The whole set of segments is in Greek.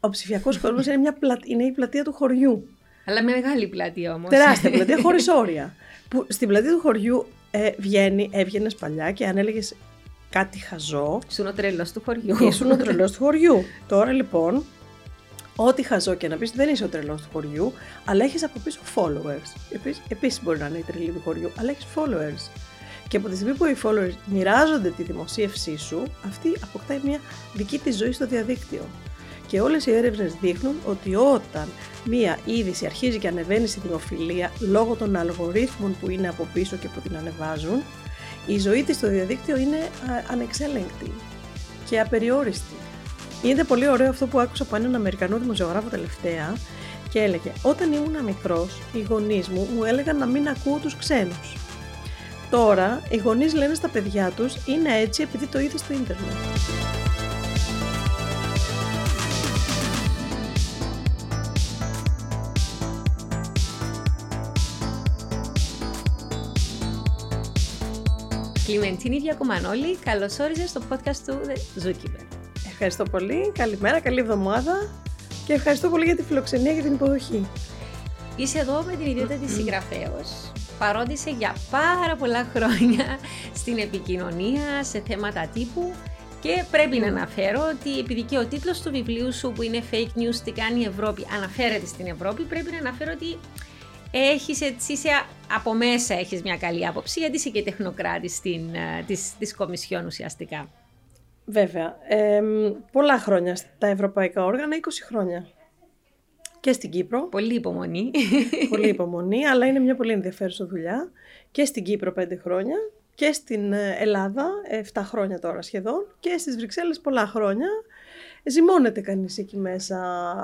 Ο ψηφιακός κόσμο είναι, μια πλα... είναι η πλατεία του χωριού. Αλλά με μεγάλη πλατεία όμως. Τεράστια πλατεία, χωρίς όρια. Που στην πλατεία του χωριού ε, βγαίνει, έβγαινες παλιά και αν έλεγε κάτι χαζό. Ήσουν ο τρελός του χωριού. Ήσουν ο τρελός του χωριού. Τώρα λοιπόν, ό,τι χαζό και να πεις, δεν είσαι ο τρελός του χωριού, αλλά έχεις από πίσω followers. Επίσης μπορεί να είναι η τρελή του χωριού, αλλά έχεις followers. Και από τη στιγμή που οι followers μοιράζονται τη δημοσίευσή σου, αυτή αποκτάει μια δική της ζωή στο διαδίκτυο. Και όλες οι έρευνες δείχνουν ότι όταν μία είδηση αρχίζει και ανεβαίνει στη δημοφιλία λόγω των αλγορίθμων που είναι από πίσω και που την ανεβάζουν, η ζωή της στο διαδίκτυο είναι ανεξέλεγκτη και απεριόριστη. Είναι πολύ ωραίο αυτό που άκουσα από έναν Αμερικανό δημοσιογράφο τελευταία και έλεγε «Όταν ήμουν μικρός, οι γονείς μου μου έλεγαν να μην ακούω τους ξένους. Τώρα, οι γονείς λένε στα παιδιά τους είναι έτσι επειδή το είδες στο ίντερνετ». Κλιμεντίνη Διακομανόλη, καλώς όριζε στο podcast του Zookeeper. Ευχαριστώ πολύ. Καλημέρα, καλή εβδομάδα και ευχαριστώ πολύ για τη φιλοξενία και την υποδοχή. Είσαι εδώ με την ιδιότητα της συγγραφέα. Παρόντισε για πάρα πολλά χρόνια στην επικοινωνία, σε θέματα τύπου και πρέπει να αναφέρω ότι επειδή και ο τίτλος του βιβλίου σου που είναι Fake News, τι κάνει η Ευρώπη, αναφέρεται στην Ευρώπη, πρέπει να αναφέρω ότι έχεις έτσι, είσαι, από μέσα έχεις μια καλή άποψη, γιατί είσαι και τεχνοκράτης την, ε, της, της Κομισιόν ουσιαστικά. Βέβαια. Ε, πολλά χρόνια στα ευρωπαϊκά όργανα, 20 χρόνια. Και στην Κύπρο. Πολύ υπομονή. Πολύ υπομονή, αλλά είναι μια πολύ ενδιαφέρουσα δουλειά. Και στην Κύπρο 5 χρόνια και στην ε, Ελλάδα 7 χρόνια τώρα σχεδόν και στις Βρυξέλλες πολλά χρόνια ζυμώνεται κανείς εκεί μέσα,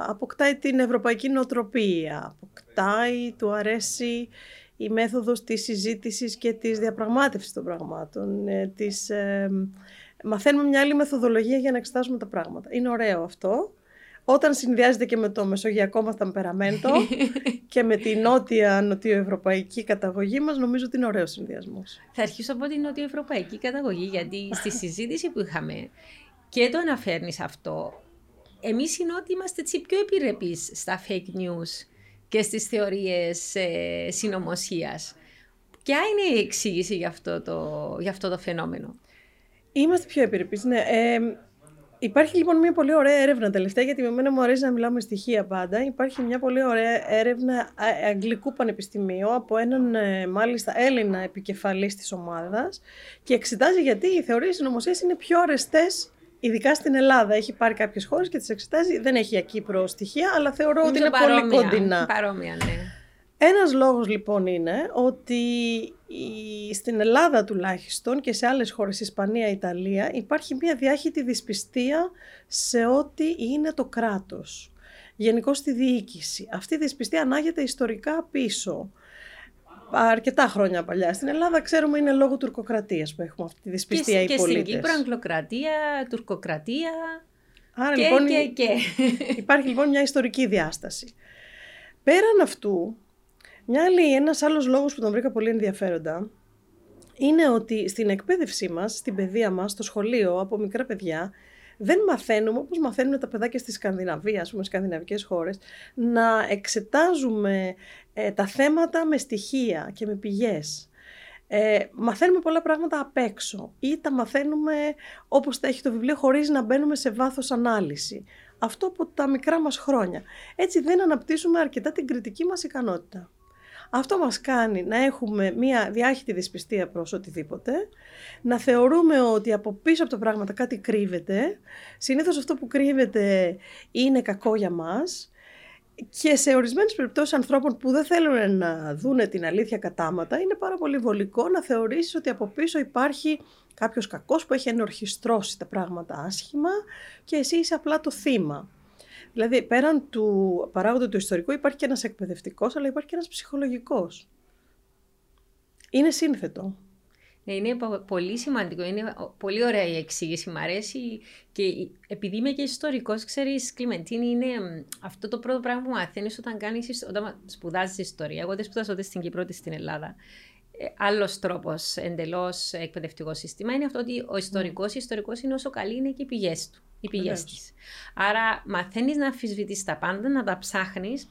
αποκτάει την ευρωπαϊκή νοοτροπία, αποκτάει, του αρέσει η μέθοδος της συζήτησης και της διαπραγμάτευσης των πραγμάτων, ε, της, ε, μαθαίνουμε μια άλλη μεθοδολογία για να εξετάσουμε τα πράγματα. Είναι ωραίο αυτό. Όταν συνδυάζεται και με το μεσογειακό μας ταμπεραμέντο και με την νότια νοτιοευρωπαϊκή καταγωγή μας, νομίζω ότι είναι ωραίος συνδυασμός. Θα αρχίσω από την νοτιοευρωπαϊκή καταγωγή, γιατί στη συζήτηση που είχαμε και το αναφέρνεις αυτό. Εμείς είναι ότι είμαστε έτσι πιο επιρρεπείς στα fake news και στις θεωρίες ε, συνωμοσίας. Ποια είναι η εξήγηση για αυτό το, για αυτό το φαινόμενο; Είμαστε πιο επιρρεπείς, ναι. Ε, υπάρχει λοιπόν μια πολύ ωραία έρευνα τελευταία, γιατί με μένα μου αρέσει να μιλάω με στοιχεία πάντα. Υπάρχει μια πολύ ωραία έρευνα Αγγλικού Πανεπιστημίου από έναν ε, μάλιστα Έλληνα επικεφαλής της ομάδας και εξετάζει γιατί οι θεωρίες συνωμοσίας είναι πιο αρεστές Ειδικά στην Ελλάδα έχει πάρει κάποιες χώρες και τις εξετάζει. Δεν έχει για Κύπρο στοιχεία, αλλά θεωρώ ότι είναι πολύ κοντινά. Παρόμοια, ναι. Ένας λόγος λοιπόν είναι ότι στην Ελλάδα τουλάχιστον και σε άλλες χώρες, Ισπανία, Ιταλία, υπάρχει μια διάχυτη δυσπιστία σε ό,τι είναι το κράτος. Γενικώς στη διοίκηση. Αυτή η δυσπιστία ανάγεται ιστορικά πίσω αρκετά χρόνια παλιά. Στην Ελλάδα ξέρουμε είναι λόγω τουρκοκρατίας που έχουμε αυτή τη δυσπιστία οι πολίτες. Και στην Κύπρο αγγλοκρατία, τουρκοκρατία Άρα, και, λοιπόν, και, και. Υπάρχει λοιπόν μια ιστορική διάσταση. Πέραν αυτού, μια άλλη, ένας άλλος λόγος που τον βρήκα πολύ ενδιαφέροντα είναι ότι στην εκπαίδευσή μας, στην παιδεία μας, στο σχολείο, από μικρά παιδιά, δεν μαθαίνουμε, όπως μαθαίνουν τα παιδάκια στη Σκανδιναβία, ας πούμε, σκανδιναβικές χώρες, να εξετάζουμε ε, τα θέματα με στοιχεία και με πηγές. Ε, μαθαίνουμε πολλά πράγματα απ' έξω ή τα μαθαίνουμε όπως τα έχει το βιβλίο χωρίς να μπαίνουμε σε βάθος ανάλυση. Αυτό από τα μικρά μας χρόνια. Έτσι δεν αναπτύσσουμε αρκετά την κριτική μας ικανότητα. Αυτό μας κάνει να έχουμε μία διάχυτη δυσπιστία προς οτιδήποτε, να θεωρούμε ότι από πίσω από τα πράγματα κάτι κρύβεται, συνήθως αυτό που κρύβεται είναι κακό για μας και σε ορισμένες περιπτώσεις ανθρώπων που δεν θέλουν να δούνε την αλήθεια κατάματα είναι πάρα πολύ βολικό να θεωρήσεις ότι από πίσω υπάρχει κάποιος κακός που έχει ενορχιστρώσει τα πράγματα άσχημα και εσύ είσαι απλά το θύμα. Δηλαδή, πέραν του παράγοντα του ιστορικού, υπάρχει και ένας εκπαιδευτικός, αλλά υπάρχει και ένας ψυχολογικός. Είναι σύνθετο. Ναι, είναι πολύ σημαντικό. Είναι πολύ ωραία η εξήγηση. Μ' αρέσει και επειδή είμαι και ιστορικός, ξέρεις, Κλιμεντίνη, είναι αυτό το πρώτο πράγμα που μαθαίνεις όταν, κάνεις, όταν σπουδάζεις ιστορία. Εγώ δεν σπουδάζω ούτε στην Κύπρο ούτε στην Ελλάδα. Ε, Άλλος τρόπος εντελώς εκπαιδευτικό σύστημα είναι αυτό ότι ο ιστορικός ιστορικός είναι όσο καλή είναι και οι πηγές του. Οι πηγές της. Άρα μαθαίνεις να αμφισβητείς τα πάντα, να τα ψάχνεις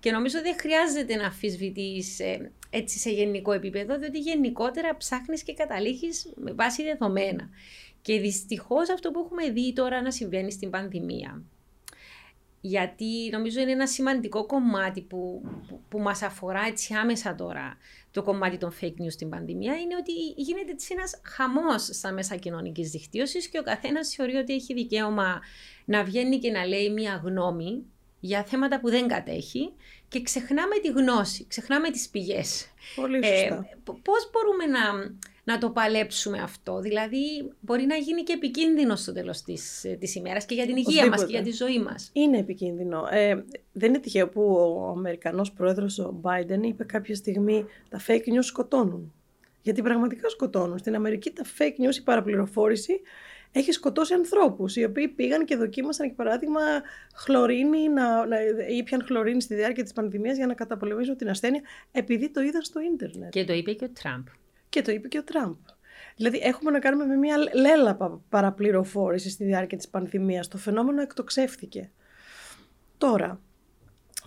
και νομίζω δεν χρειάζεται να αμφισβητείς ε, έτσι σε γενικό επίπεδο, διότι γενικότερα ψάχνεις και καταλήγεις με βάση δεδομένα. Και δυστυχώς αυτό που έχουμε δει τώρα να συμβαίνει στην πανδημία, γιατί νομίζω είναι ένα σημαντικό κομμάτι που, που, που μας αφορά έτσι άμεσα τώρα το κομμάτι των fake news στην πανδημία είναι ότι γίνεται έτσι ένας χαμός στα μέσα κοινωνικής δικτύωσης και ο καθένας θεωρεί ότι έχει δικαίωμα να βγαίνει και να λέει μια γνώμη για θέματα που δεν κατέχει και ξεχνάμε τη γνώση, ξεχνάμε τις πηγές. Πολύ ε, σωστά. Ε, πώς μπορούμε να να το παλέψουμε αυτό. Δηλαδή, μπορεί να γίνει και επικίνδυνο στο τέλος της της ημέρας και για την υγεία μας και για τη ζωή μας. Είναι επικίνδυνο. Ε, δεν είναι τυχαίο που ο Αμερικανός πρόεδρος ο Biden είπε κάποια στιγμή τα fake news σκοτώνουν. Γιατί πραγματικά σκοτώνουν. Στην Αμερική τα fake news, η παραπληροφόρηση, έχει σκοτώσει ανθρώπους οι οποίοι πήγαν και δοκίμασαν, για παράδειγμα, χλωρίνη, να, να, ήπιαν χλωρίνη στη διάρκεια της πανδημίας για να καταπολεμήσουν την ασθένεια, επειδή το είδαν στο ίντερνετ. Και το είπε και ο Τραμπ. Και το είπε και ο Τραμπ. Δηλαδή έχουμε να κάνουμε με μια λέλα παραπληροφόρηση στη διάρκεια της πανδημίας. Το φαινόμενο εκτοξεύθηκε. Τώρα,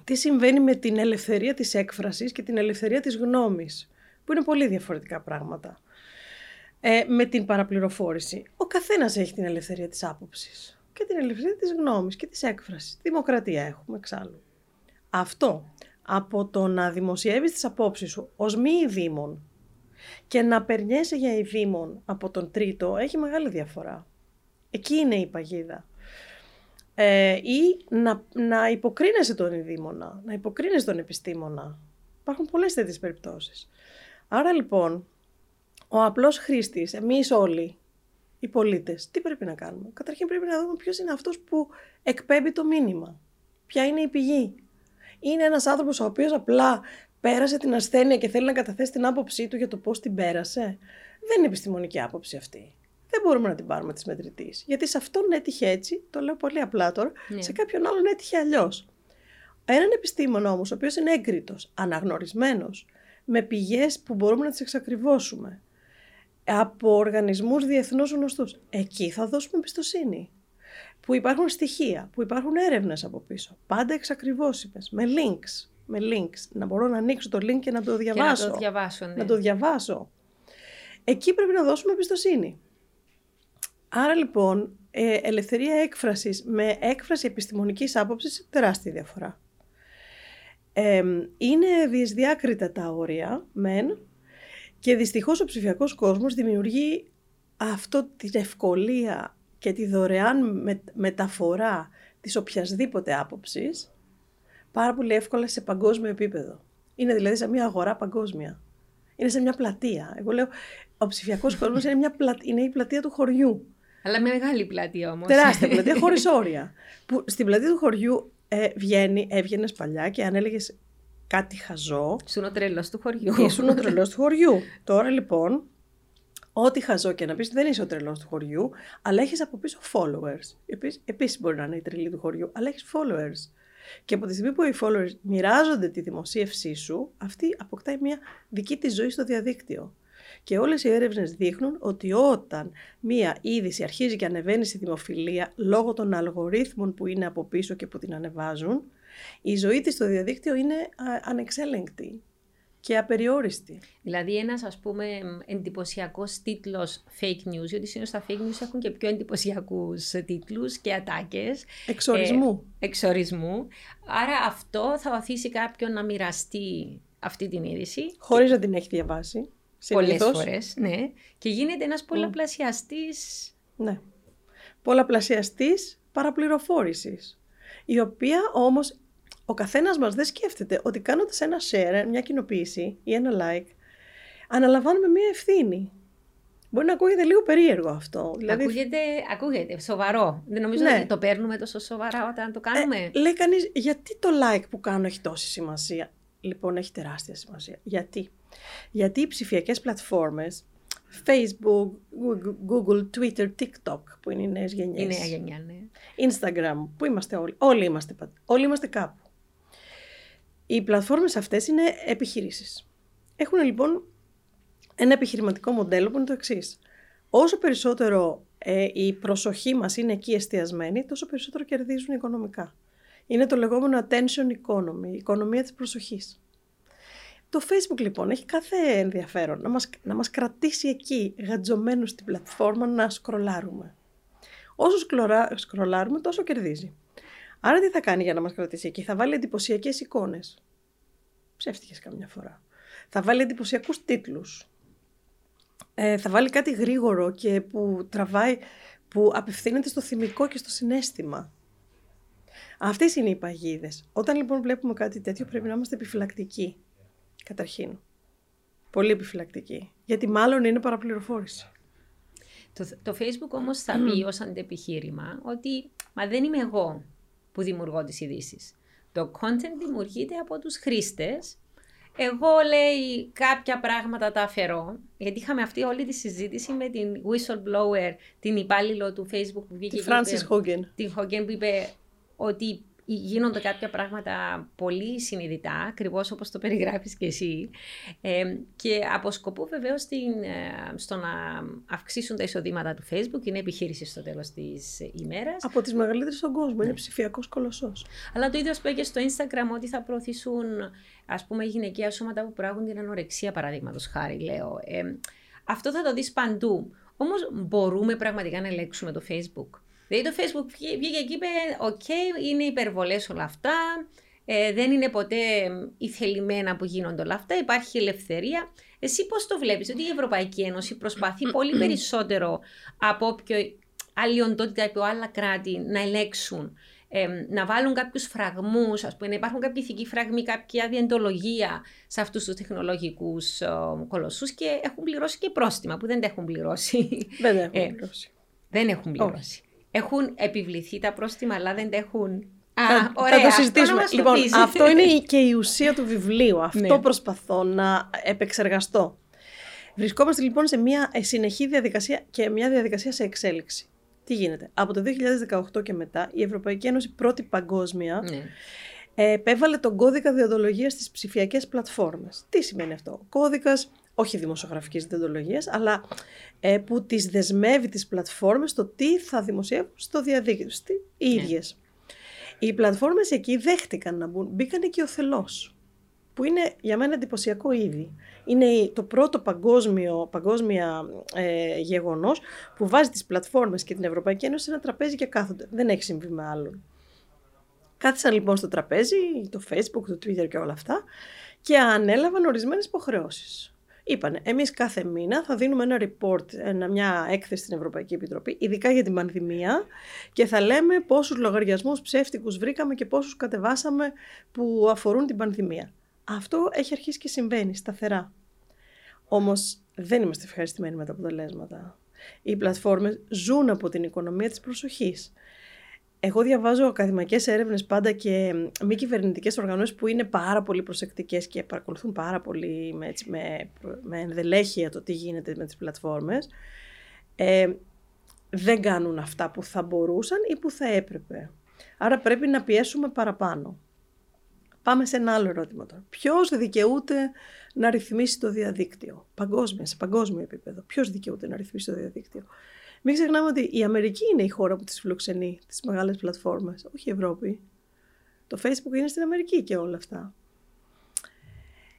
τι συμβαίνει με την ελευθερία της έκφρασης και την ελευθερία της γνώμης, που είναι πολύ διαφορετικά πράγματα. Ε, με την παραπληροφόρηση; Ο καθένας έχει την ελευθερία της άποψης και την ελευθερία της γνώμης και της έκφρασης. Δημοκρατία έχουμε εξάλλου. Αυτό από το να δημοσιεύεις τις απόψεις σου ως μη ειδήμων και να περνιέσαι για ειδήμων από τον τρίτο έχει μεγάλη διαφορά. Εκεί είναι η παγίδα. Ε, ή να, να υποκρίνεσαι τον ειδήμονα, να υποκρίνεσαι τον επιστήμονα. Υπάρχουν πολλές τέτοιες περιπτώσεις. Άρα λοιπόν, ο απλός χρήστης, εμείς όλοι, οι πολίτες, τι πρέπει να κάνουμε; Καταρχήν πρέπει να δούμε ποιος είναι αυτός που εκπέμπει το μήνυμα. Ποια είναι η πηγή. Είναι ένας άνθρωπος ο οποίος απλά πέρασε την ασθένεια και θέλει να καταθέσει την άποψή του για το πώς την πέρασε. Δεν είναι επιστημονική άποψη αυτή. Δεν μπορούμε να την πάρουμε της μετρητής. Γιατί σε αυτόν έτυχε έτσι, το λέω πολύ απλά τώρα, ναι. σε κάποιον άλλον έτυχε αλλιώς. Έναν επιστήμονα όμως, ο οποίος είναι έγκριτος, αναγνωρισμένος, με πηγές που μπορούμε να τις εξακριβώσουμε, από οργανισμούς διεθνώς γνωστούς, εκεί θα δώσουμε εμπιστοσύνη. Που υπάρχουν στοιχεία, που υπάρχουν έρευνες από πίσω, πάντα εξακριβώσιμες, με links, με links. Να μπορώ να ανοίξω το link και να το διαβάσω. να το διαβάσω, ναι. Να το διαβάσω. Εκεί πρέπει να δώσουμε εμπιστοσύνη. Άρα λοιπόν, ε, ελευθερία έκφρασης με έκφραση επιστημονικής άποψης, τεράστια διαφορά. Ε, είναι διεσδιάκριτα τα όρια, μεν, και δυστυχώς ο ψηφιακός κόσμος δημιουργεί αυτό την ευκολία και τη δωρεάν μεταφορά της οποιασδήποτε άποψης, πάρα πολύ εύκολα σε παγκόσμιο επίπεδο. Είναι δηλαδή σε μια αγορά παγκόσμια. Είναι σε μια πλατεία. Εγώ λέω, ο ψηφιακός κόσμος είναι, μια είναι η πλατεία του χωριού. Αλλά με μεγάλη πλατεία όμως. Τεράστια πλατεία, χωρίς όρια. Που στην πλατεία του χωριού ε, βγαίνει, έβγαινες παλιά και αν έλεγες κάτι χαζό. Ήσουν ο τρελός του χωριού. Ήσουν ο τρελός του χωριού. Τώρα λοιπόν, ό,τι χαζό και να πεις, δεν είσαι ο τρελός του χωριού, αλλά έχεις από πίσω followers. Επίσης μπορεί να είναι η τρελή του χωριού, αλλά έχεις followers. Και από τη στιγμή που οι followers μοιράζονται τη δημοσίευσή σου, αυτή αποκτάει μια δική της ζωή στο διαδίκτυο. Και όλες οι έρευνες δείχνουν ότι όταν μία είδηση αρχίζει και ανεβαίνει στη δημοφιλία λόγω των αλγορίθμων που είναι από πίσω και που την ανεβάζουν, η ζωή της στο διαδίκτυο είναι ανεξέλεγκτη και απεριόριστη. Δηλαδή ένας ας πούμε εντυπωσιακός τίτλος fake news, γιατί συνήθως τα fake news έχουν και πιο εντυπωσιακούς τίτλους και ατάκες. Εξορισμού. Ε, εξορισμού. Άρα αυτό θα οθήσει κάποιον να μοιραστεί αυτή την είδηση. Χωρίς να την έχει διαβάσει. Πολλές φορές, ναι. Και γίνεται ένας πολλαπλασιαστής... Ναι. Πολλαπλασιαστής παραπληροφόρησης. Η οποία όμως ο καθένας μας δεν σκέφτεται ότι κάνοντας ένα share, μια κοινοποίηση ή ένα like, αναλαμβάνουμε μια ευθύνη. Μπορεί να ακούγεται λίγο περίεργο αυτό. Δηλαδή... Ακούγεται, ακούγεται σοβαρό. Δεν νομίζω ναι. ότι το παίρνουμε τόσο σοβαρά όταν το κάνουμε. Ε, λέει κανείς, γιατί το like που κάνω έχει τόση σημασία; Λοιπόν, έχει τεράστια σημασία. Γιατί; Γιατί οι ψηφιακές πλατφόρμες, Facebook, Google, Twitter, TikTok, που είναι οι νέες γενιές. Η νέα γενιά, ναι. Instagram, που είμαστε όλοι. Όλοι είμαστε, όλοι είμαστε κάπου. Οι πλατφόρμες αυτές είναι επιχειρήσεις. Έχουν λοιπόν ένα επιχειρηματικό μοντέλο που είναι το εξής. Όσο περισσότερο ε, η προσοχή μας είναι εκεί εστιασμένη, τόσο περισσότερο κερδίζουν οικονομικά. Είναι το λεγόμενο attention economy, η οικονομία της προσοχής. Το Facebook λοιπόν έχει κάθε ενδιαφέρον να μας, να μας κρατήσει εκεί γατζωμένους στην πλατφόρμα να σκρολάρουμε. Όσο σκρολάρουμε τόσο κερδίζει. Άρα τι θα κάνει για να μας κρατήσει εκεί; Θα βάλει εντυπωσιακές εικόνες. Ψεύτικες καμιά φορά. Θα βάλει εντυπωσιακούς τίτλους. Ε, θα βάλει κάτι γρήγορο και που τραβάει, που απευθύνεται στο θυμικό και στο συνέστημα. Αυτές είναι οι παγίδες. Όταν λοιπόν βλέπουμε κάτι τέτοιο πρέπει να είμαστε επιφυλακτικοί. Καταρχήν. Πολύ επιφυλακτικοί. Γιατί μάλλον είναι παραπληροφόρηση. Το, το Facebook όμως θα πει ως αντεπιχείρημα ότι μα δεν είμαι εγώ που δημιουργώ τις ειδήσεις. Το content δημιουργείται από τους χρήστες. Εγώ λέει κάποια πράγματα τα αφαιρώ, γιατί είχαμε αυτή όλη τη συζήτηση με την whistleblower, την υπάλληλο του Facebook που βγήκε. Τη Francis Hogan. Την Hogan που είπε ότι γίνονται κάποια πράγματα πολύ συνειδητά, ακριβώς όπως το περιγράφεις και εσύ, ε, και αποσκοπούν βεβαίως ε, στο να αυξήσουν τα εισοδήματα του Facebook, είναι επιχείρηση στο τέλος της ημέρας. Από τις μεγαλύτερες στον κόσμο, είναι ναι. ψηφιακός κολοσσός. Αλλά το ίδιο σου και στο Instagram ότι θα προωθήσουν ας πούμε γυναικεία σώματα που προάγουν την ανορεξία παραδείγματος χάρη, λέω. Ε, αυτό θα το δεις παντού. Όμως μπορούμε πραγματικά να ελέγξουμε το Facebook. Δηλαδή το Facebook βγήκε και είπε, οκ, είναι υπερβολές όλα αυτά, ε, δεν είναι ποτέ ηθελημένα που γίνονται όλα αυτά, υπάρχει ελευθερία. Εσύ πώς το βλέπεις, ότι η Ευρωπαϊκή Ένωση προσπαθεί πολύ περισσότερο από όποιο άλλη οντότητα από άλλα κράτη να ελέξουν, ε, να βάλουν κάποιους φραγμούς, ας πούμε, να υπάρχουν κάποιοι ηθικοί φραγμοί, κάποια διεντολογία σε αυτούς τους τεχνολογικούς ε, κολοσσούς και έχουν πληρώσει και πρόστιμα που δεν έχουν πληρώσει. Δεν έχουν ε, πληρώσει. δεν έχουν πληρώσει έχουν επιβληθεί τα πρόστιμα, αλλά δεν έχουν. Α, θα, ωραία, θα το συζητήσουμε. λοιπόν, αυτό είναι και η ουσία του βιβλίου. Αυτό ναι. προσπαθώ να επεξεργαστώ. Βρισκόμαστε λοιπόν σε μια συνεχή διαδικασία και μια διαδικασία σε εξέλιξη. Τι γίνεται; Από το 2018 και μετά η Ευρωπαϊκή Ένωση πρώτη παγκόσμια ναι. επέβαλε τον κώδικα διοντολογίας στις ψηφιακές πλατφόρμες. Τι σημαίνει αυτό; Ο κώδικας όχι δημοσιογραφικής διοντολογίας, αλλά ε, που τις δεσμεύει τις πλατφόρμες το τι θα δημοσιεύουν στο διαδίκτυο, οι ναι. ίδιες. Οι πλατφόρμες εκεί δέχτηκαν να μπουν, μπήκαν και ο θελός, που είναι για μένα εντυπωσιακό ήδη. Είναι το πρώτο παγκόσμιο, παγκόσμια ε, γεγονός που βάζει τις πλατφόρμες και την Ευρωπαϊκή Ένωση σε ένα τραπέζι και κάθονται. Δεν έχει συμβεί με άλλον. Κάθισαν λοιπόν στο τραπέζι, το Facebook, το Twitter και όλα αυτά και ανέλαβαν ορισμένες υποχρεώσεις. Είπανε, εμείς κάθε μήνα θα δίνουμε ένα report, ένα, μια έκθεση στην Ευρωπαϊκή Επιτροπή, ειδικά για την πανδημία, και θα λέμε πόσους λογαριασμούς ψεύτικους βρήκαμε και πόσους κατεβάσαμε που αφορούν την πανδημία. Αυτό έχει αρχίσει και συμβαίνει σταθερά. Όμως δεν είμαστε ευχαριστημένοι με τα αποτελέσματα. Οι πλατφόρμες ζουν από την οικονομία της προσοχής. Εγώ διαβάζω ακαδημαϊκές έρευνες πάντα και μη κυβερνητικές οργανώσεις που είναι πάρα πολύ προσεκτικές και παρακολουθούν πάρα πολύ με, έτσι, με, με ενδελέχεια το τι γίνεται με τις πλατφόρμες. Ε, δεν κάνουν αυτά που θα μπορούσαν ή που θα έπρεπε. Άρα πρέπει να πιέσουμε παραπάνω. Πάμε σε ένα άλλο ερώτημα τώρα. Ποιος δικαιούται να ρυθμίσει το διαδίκτυο, παγκόσμια, σε παγκόσμιο επίπεδο. Ποιος δικαιούται να ρυθμίσει το διαδίκτυο; Μην ξεχνάμε ότι η Αμερική είναι η χώρα που τις φιλοξενεί, τις μεγάλες πλατφόρμες, όχι η Ευρώπη. Το Facebook είναι στην Αμερική και όλα αυτά.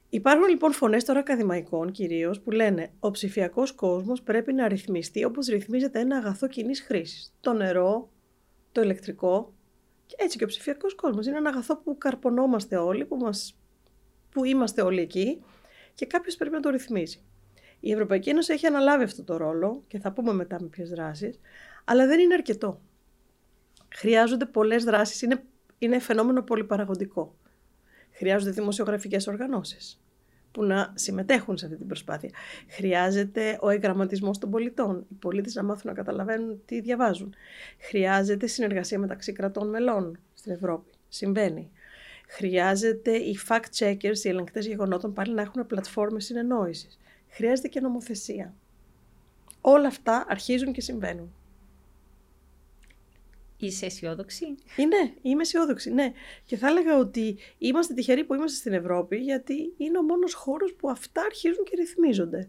Υπάρχουν λοιπόν φωνές τώρα ακαδημαϊκών κυρίως που λένε ο ψηφιακός κόσμος πρέπει να ρυθμιστεί όπως ρυθμίζεται ένα αγαθό κοινής χρήσης. Το νερό, το ηλεκτρικό και έτσι και ο ψηφιακός κόσμος. Είναι ένα αγαθό που καρπονόμαστε όλοι, που, μας, που είμαστε όλοι εκεί και κάποιος πρέπει να το ρυθμίζει. Η Ευρωπαϊκή Ένωση έχει αναλάβει αυτό το ρόλο και θα πούμε μετά με ποιες δράσεις, αλλά δεν είναι αρκετό. Χρειάζονται πολλές δράσεις. Είναι, είναι φαινόμενο πολυπαραγωγικό. Χρειάζονται δημοσιογραφικές οργανώσεις που να συμμετέχουν σε αυτή την προσπάθεια. Χρειάζεται ο εγγραμματισμός των πολιτών. Οι πολίτες να μάθουν να καταλαβαίνουν τι διαβάζουν. Χρειάζεται συνεργασία μεταξύ κρατών μελών στην Ευρώπη. Συμβαίνει. Χρειάζεται οι fact-checkers, οι ελεγκτές γεγονότων πάλι να έχουν πλατφόρμες συνεννόησης χρειάζεται και νομοθεσία. Όλα αυτά αρχίζουν και συμβαίνουν. Είσαι αισιόδοξη; Είναι, είμαι αισιόδοξη, ναι. Και θα έλεγα ότι είμαστε τυχεροί που είμαστε στην Ευρώπη, γιατί είναι ο μόνος χώρος που αυτά αρχίζουν και ρυθμίζονται.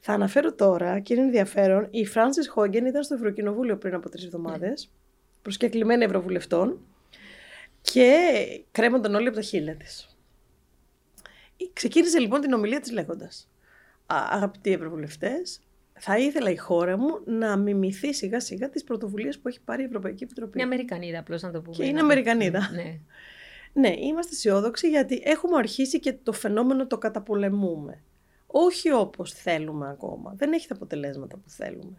Θα αναφέρω τώρα και είναι ενδιαφέρον. Η Φράνσις Χόγκεν ήταν στο Ευρωκοινοβούλιο πριν από τρεις εβδομάδες, ναι. προσκεκλημένη Ευρωβουλευτών και κρέμονταν όλοι από τα χείλη της. Ξεκίνησε λοιπόν την ομιλία της λέγοντας. Αγαπητοί Ευρωβουλευτές, θα ήθελα η χώρα μου να μιμηθεί σιγά σιγά τις πρωτοβουλίες που έχει πάρει η Ευρωπαϊκή Επιτροπή. Είναι Αμερικανίδα, απλώς να το πούμε. Και είναι Αμερικανίδα. Ναι. ναι, είμαστε αισιόδοξοι γιατί έχουμε αρχίσει και το φαινόμενο το καταπολεμούμε. Όχι όπως θέλουμε ακόμα. Δεν έχει τα αποτελέσματα που θέλουμε.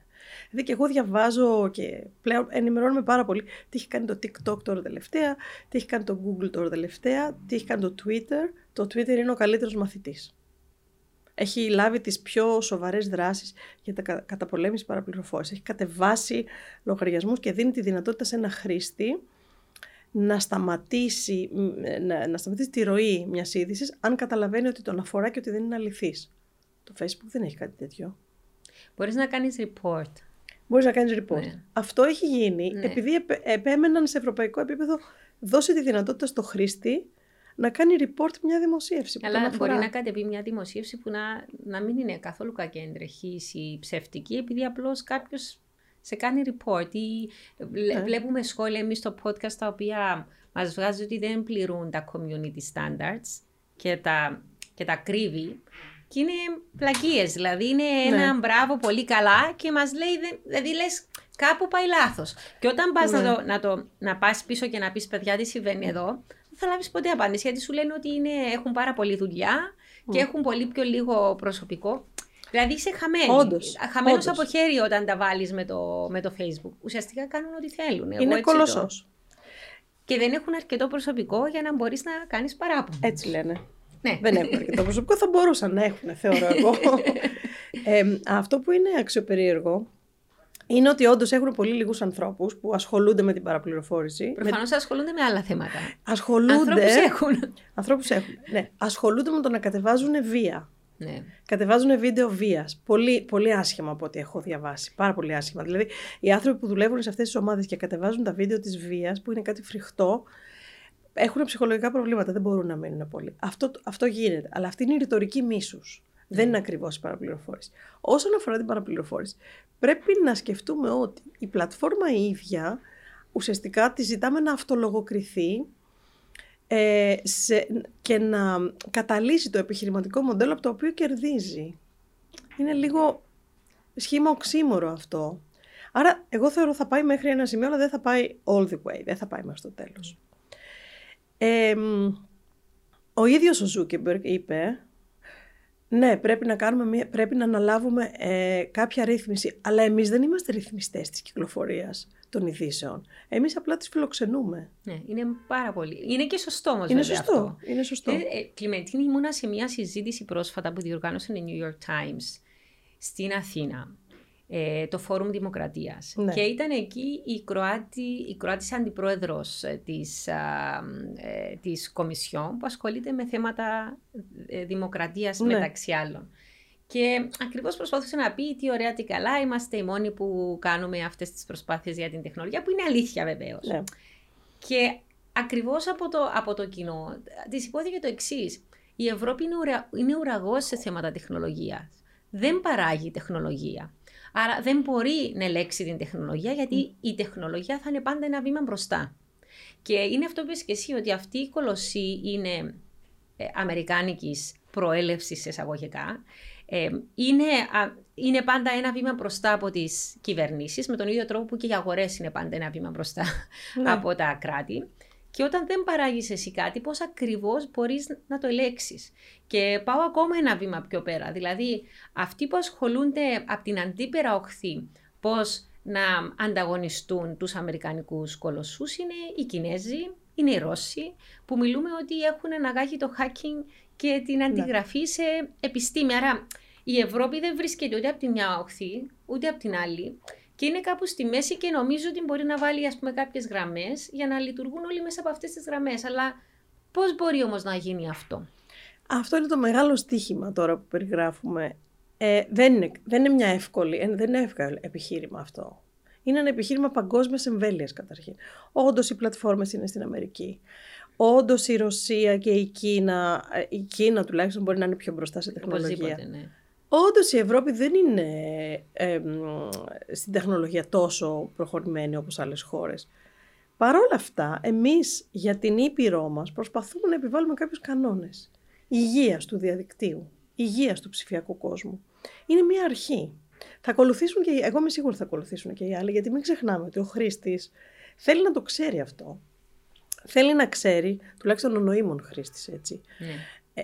Δηλαδή και εγώ διαβάζω και πλέον ενημερώνουμε πάρα πολύ τι έχει κάνει το TikTok τώρα τελευταία, τι έχει κάνει το Google τώρα τελευταία, τι έχει κάνει το Twitter. Το Twitter είναι ο καλύτερος μαθητής έχει λάβει τις πιο σοβαρές δράσεις για τα καταπολέμηση παραπληροφόρησης. Έχει κατεβάσει λογαριασμούς και δίνει τη δυνατότητα σε ένα χρήστη να σταματήσει, να, να σταματήσει τη ροή μιας είδησης αν καταλαβαίνει ότι τον αφορά και ότι δεν είναι αληθής. Το Facebook δεν έχει κάτι τέτοιο. Μπορείς να κάνεις report. Μπορείς να κάνεις report. Ναι. Αυτό έχει γίνει ναι. επειδή επέμεναν σε ευρωπαϊκό επίπεδο δώσει τη δυνατότητα στο χρήστη να κάνει report μια δημοσίευση. Αλλά μπορεί να κατεβεί μια δημοσίευση που να, να μην είναι καθόλου κακέντρεχη ή ψεύτικη, επειδή απλώς κάποιος σε κάνει report. Ή ναι. βλέπουμε σχόλια εμείς στο podcast τα οποία μας βγάζει ότι δεν πληρούν τα community standards και τα, και τα κρύβει. Και είναι πλακίε. Δηλαδή είναι ναι. ένα μπράβο πολύ καλά και μας λέει, δηλαδή λες, κάπου πάει λάθος. Και όταν πας να, ναι. το, να, το, να πας πίσω και να πεις, παιδιά, τι συμβαίνει εδώ, θα λάβεις ποτέ απάντηση. Γιατί σου λένε ότι είναι, έχουν πάρα πολλή δουλειά και έχουν πολύ πιο λίγο προσωπικό. Δηλαδή είσαι χαμένος. Χαμένο από χέρι όταν τα βάλεις με το, με το Facebook. Ουσιαστικά κάνουν ό,τι θέλουν. Είναι κολοσσός. Και δεν έχουν αρκετό προσωπικό για να μπορείς να κάνεις παράπονο. Έτσι λένε. Ναι. Δεν έχουν αρκετό προσωπικό, θα μπορούσαν να έχουν, θεωρώ εγώ. ε, αυτό που είναι αξιοπερίεργο είναι ότι όντως έχουν πολύ λίγους ανθρώπους που ασχολούνται με την παραπληροφόρηση. Προφανώς με... ασχολούνται με άλλα θέματα. Ασχολούνται. Ανθρώπους έχουν. Ανθρώπους έχουν. Ναι. Ασχολούνται με το να κατεβάζουν βία. Ναι. Κατεβάζουν βίντεο βίας. Πολύ, πολύ άσχημα από ό,τι έχω διαβάσει. Πάρα πολύ άσχημα. Δηλαδή, οι άνθρωποι που δουλεύουν σε αυτές τις ομάδες και κατεβάζουν τα βίντεο της βίας, που είναι κάτι φρικτό, έχουν ψυχολογικά προβλήματα. Δεν μπορούν να μείνουν πολύ. Αυτό, αυτό γίνεται. Αλλά αυτή είναι η ρητορική μίσους. Δεν είναι ακριβώς η παραπληροφόρηση. Όσον αφορά την παραπληροφόρηση, πρέπει να σκεφτούμε ότι η πλατφόρμα η ίδια ουσιαστικά τη ζητάμε να αυτολογοκριθεί ε, και να καταλύσει το επιχειρηματικό μοντέλο από το οποίο κερδίζει. Είναι λίγο σχήμα οξύμορο αυτό. Άρα, εγώ θεωρώ θα πάει μέχρι ένα σημείο, αλλά δεν θα πάει all the way, δεν θα πάει μέχρι το τέλος. Ε, ο ίδιος ο Ζούκεμπεργκ είπε ναι, πρέπει να, κάνουμε πρέπει να αναλάβουμε ε, κάποια ρύθμιση. Αλλά εμείς δεν είμαστε ρυθμιστές της κυκλοφορίας των ειδήσεων. Εμείς απλά τις φιλοξενούμε. Ναι, είναι πάρα πολύ. Είναι και σωστό όμως Είναι σωστό. Αυτό. Είναι σωστό. Ε, ε, Κλημεντίνη, ήμουνα σε μια συζήτηση πρόσφατα που διοργάνωσε η New York Times στην Αθήνα ε, το Φόρουμ Δημοκρατίας. Ναι. Και ήταν εκεί η, Κροάτη, η Κροάτης αντιπρόεδρος ε, της, ε, της Κομισιόν που ασχολείται με θέματα ε, δημοκρατίας ναι. μεταξύ άλλων. Και ακριβώς προσπαθούσε να πει τι ωραία, τι καλά, είμαστε οι μόνοι που κάνουμε αυτές τις προσπάθειες για την τεχνολογία, που είναι αλήθεια βεβαίως. Ναι. Και ακριβώς από το, από το κοινό της υπόθηκε το εξής. Η Ευρώπη είναι, ουρα, είναι ουραγός σε θέματα τεχνολογίας. Δεν παράγει τεχνολογία. Άρα δεν μπορεί να ελέξει την τεχνολογία γιατί η τεχνολογία θα είναι πάντα ένα βήμα μπροστά. Και είναι αυτό που είπες και εσύ ότι αυτή η κολοσσή είναι ε, αμερικάνικης προέλευσης εισαγωγικά. Ε, είναι, είναι πάντα ένα βήμα μπροστά από τις κυβερνήσεις με τον ίδιο τρόπο που και οι αγορές είναι πάντα ένα βήμα μπροστά ναι. από τα κράτη. Και όταν δεν παράγεις εσύ κάτι, πώς ακριβώς μπορείς να το ελέξεις. Και πάω ακόμα ένα βήμα πιο πέρα. Δηλαδή, αυτοί που ασχολούνται από την αντίπερα οχθή, πώς να ανταγωνιστούν τους Αμερικανικούς κολοσσούς, είναι οι Κινέζοι, είναι οι Ρώσοι, που μιλούμε ότι έχουν αναγάγει το hacking και την ναι. αντιγραφή σε επιστήμη. Άρα, η Ευρώπη δεν βρίσκεται ούτε από τη μια οχθή, ούτε από την άλλη και είναι κάπου στη μέση και νομίζω ότι μπορεί να βάλει ας πούμε κάποιες γραμμές για να λειτουργούν όλοι μέσα από αυτές τις γραμμές. Αλλά πώς μπορεί όμως να γίνει αυτό; Αυτό είναι το μεγάλο στίχημα τώρα που περιγράφουμε. Ε, δεν, είναι, δεν είναι μια εύκολη, ε, δεν είναι εύκολο επιχείρημα αυτό. Είναι ένα επιχείρημα παγκόσμιας εμβέλειας καταρχήν. Όντως οι πλατφόρμες είναι στην Αμερική. Όντως η Ρωσία και η Κίνα, ε, η Κίνα τουλάχιστον μπορεί να είναι πιο μπροστά σε τεχνολογία. ναι. Όντως η Ευρώπη δεν είναι ε, στην τεχνολογία τόσο προχωρημένη όπως άλλες χώρες. Παρ' όλα αυτά, εμείς για την Ήπειρό μας προσπαθούμε να επιβάλλουμε κάποιους κανόνες. Υγείας του διαδικτύου, υγείας του ψηφιακού κόσμου. Είναι μια αρχή. Θα ακολουθήσουν και, εγώ είμαι σίγουρη θα ακολουθήσουν και οι άλλοι, γιατί μην ξεχνάμε ότι ο χρήστης θέλει να το ξέρει αυτό. Θέλει να ξέρει, τουλάχιστον ο νοήμων χρήστης, έτσι. Ναι.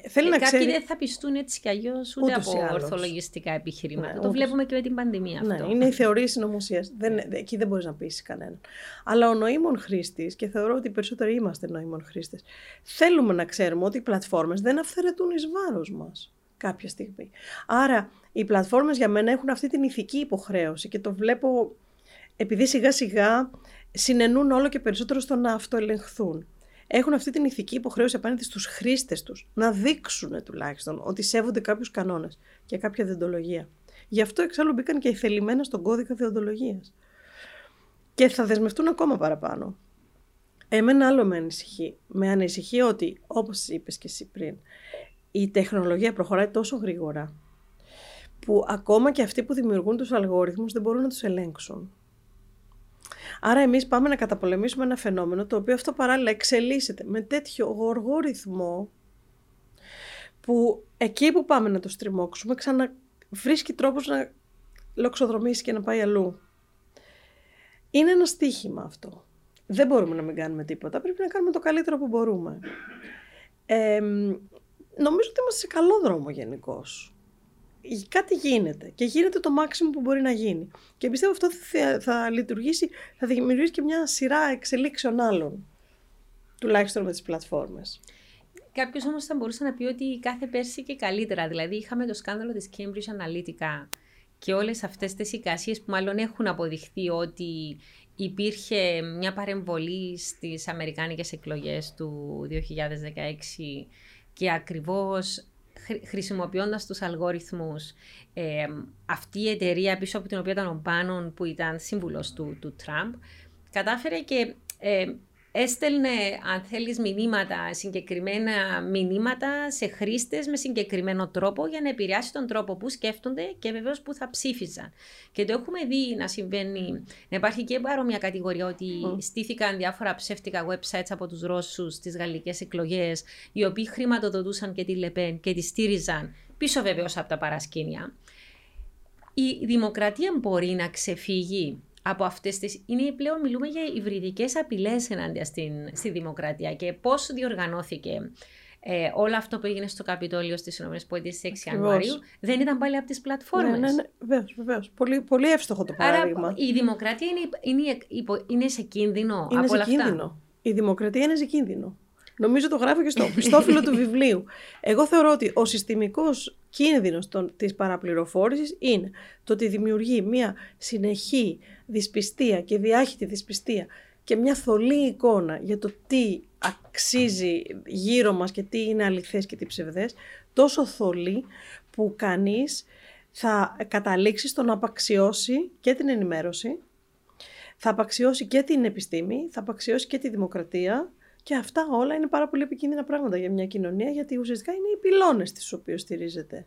Ε, θέλει ε, να κάποιοι δεν θα πιστούν έτσι κι αλλιώς ούτε από ορθολογιστικά επιχειρήματα. Ναι, το βλέπουμε και με την πανδημία ναι, αυτό. Ναι, είναι η θεωρία συνωμοσίας. εκεί δεν μπορείς να πείσει κανέναν. Αλλά ο νοήμων χρήστης, και θεωρώ ότι περισσότεροι είμαστε νοήμων χρήστες, θέλουμε να ξέρουμε ότι οι πλατφόρμες δεν αυθαιρετούν εις βάρος μας κάποια στιγμή. Άρα οι πλατφόρμες για μένα έχουν αυτή την ηθική υποχρέωση και το βλέπω επειδή σιγά σιγά συνενούν όλο και περισσότερο στο να αυτοελεγχθούν. Έχουν αυτή την ηθική υποχρέωση απέναντι στους χρήστες τους, να δείξουν τουλάχιστον ότι σέβονται κάποιους κανόνες και κάποια διοντολογία. Γι' αυτό εξάλλου μπήκαν και οι θελημένα στον κώδικα διοντολογίας. Και θα δεσμευτούν ακόμα παραπάνω. Εμένα άλλο με ανησυχεί. Με ανησυχεί ότι, όπως είπες και εσύ πριν, η τεχνολογία προχωράει τόσο γρήγορα που ακόμα και αυτοί που δημιουργούν τους αλγόριθμους δεν μπορούν να τους ελέγξουν. Άρα εμείς πάμε να καταπολεμήσουμε ένα φαινόμενο το οποίο αυτό παράλληλα εξελίσσεται με τέτοιο γοργό ρυθμό που εκεί που πάμε να το στριμώξουμε ξαναβρίσκει τρόπος να λοξοδρομήσει και να πάει αλλού. Είναι ένα στίχημα αυτό. Δεν μπορούμε να μην κάνουμε τίποτα. Πρέπει να κάνουμε το καλύτερο που μπορούμε. Ε, νομίζω ότι είμαστε σε καλό δρόμο γενικώς. Κάτι γίνεται και γίνεται το μάξιμο που μπορεί να γίνει. Και πιστεύω αυτό θα, θα λειτουργήσει, θα δημιουργήσει και μια σειρά εξελίξεων άλλων. Τουλάχιστον με τις πλατφόρμες. Κάποιος όμως θα μπορούσε να πει ότι κάθε πέρσι και καλύτερα. Δηλαδή, είχαμε το σκάνδαλο της Cambridge Analytica και όλες αυτές τις εικασίες που μάλλον έχουν αποδειχθεί ότι υπήρχε μια παρεμβολή στις Αμερικάνικες εκλογές του 2016 και ακριβώς χρησιμοποιώντας τους αλγόριθμους ε, αυτή η εταιρεία πίσω από την οποία ήταν ο Μπάνον που ήταν σύμβουλος του, του Τραμπ κατάφερε και ε, έστελνε, αν θέλεις, μηνύματα, συγκεκριμένα μηνύματα σε χρήστες με συγκεκριμένο τρόπο για να επηρεάσει τον τρόπο που σκέφτονται και βεβαίως που θα ψήφιζαν. Και το έχουμε δει να συμβαίνει, να υπάρχει και παρόμοια κατηγορία ότι στήθηκαν διάφορα ψεύτικα websites από τους Ρώσους στις γαλλικές εκλογές, οι οποίοι χρηματοδοτούσαν και τη Λεπέν και τη στήριζαν πίσω βεβαίως από τα παρασκήνια. Η δημοκρατία μπορεί να ξεφύγει από αυτές τι. Είναι πλέον μιλούμε για υβριδικές απειλές ενάντια στην, στη δημοκρατία και πώς διοργανώθηκε ε, όλο αυτό που έγινε στο Καπιτόλιο στις ΗΠΑ στις 6 Ιανουαρίου δεν ήταν πάλι από τις πλατφόρμες. Ναι, ναι, ναι. Βεβαίως, βεβαίως. Πολύ, πολύ εύστοχο το παράδειγμα. Άρα η δημοκρατία είναι, είναι, είναι σε κίνδυνο είναι από όλα κίνδυνο. Η δημοκρατία είναι σε κίνδυνο. Νομίζω το γράφω και στο πιστόφυλλο του βιβλίου. Εγώ θεωρώ ότι ο συστημικός κίνδυνος της παραπληροφόρησης είναι το ότι δημιουργεί μια συνεχή δυσπιστία και διάχυτη δυσπιστία και μια θολή εικόνα για το τι αξίζει γύρω μας και τι είναι αληθές και τι ψευδές, τόσο θολή που κανείς θα καταλήξει στο να απαξιώσει και την ενημέρωση, θα απαξιώσει και την επιστήμη, θα απαξιώσει και τη δημοκρατία και αυτά όλα είναι πάρα πολύ επικίνδυνα πράγματα για μια κοινωνία, γιατί ουσιαστικά είναι οι πυλώνες τις οποίες στηρίζεται.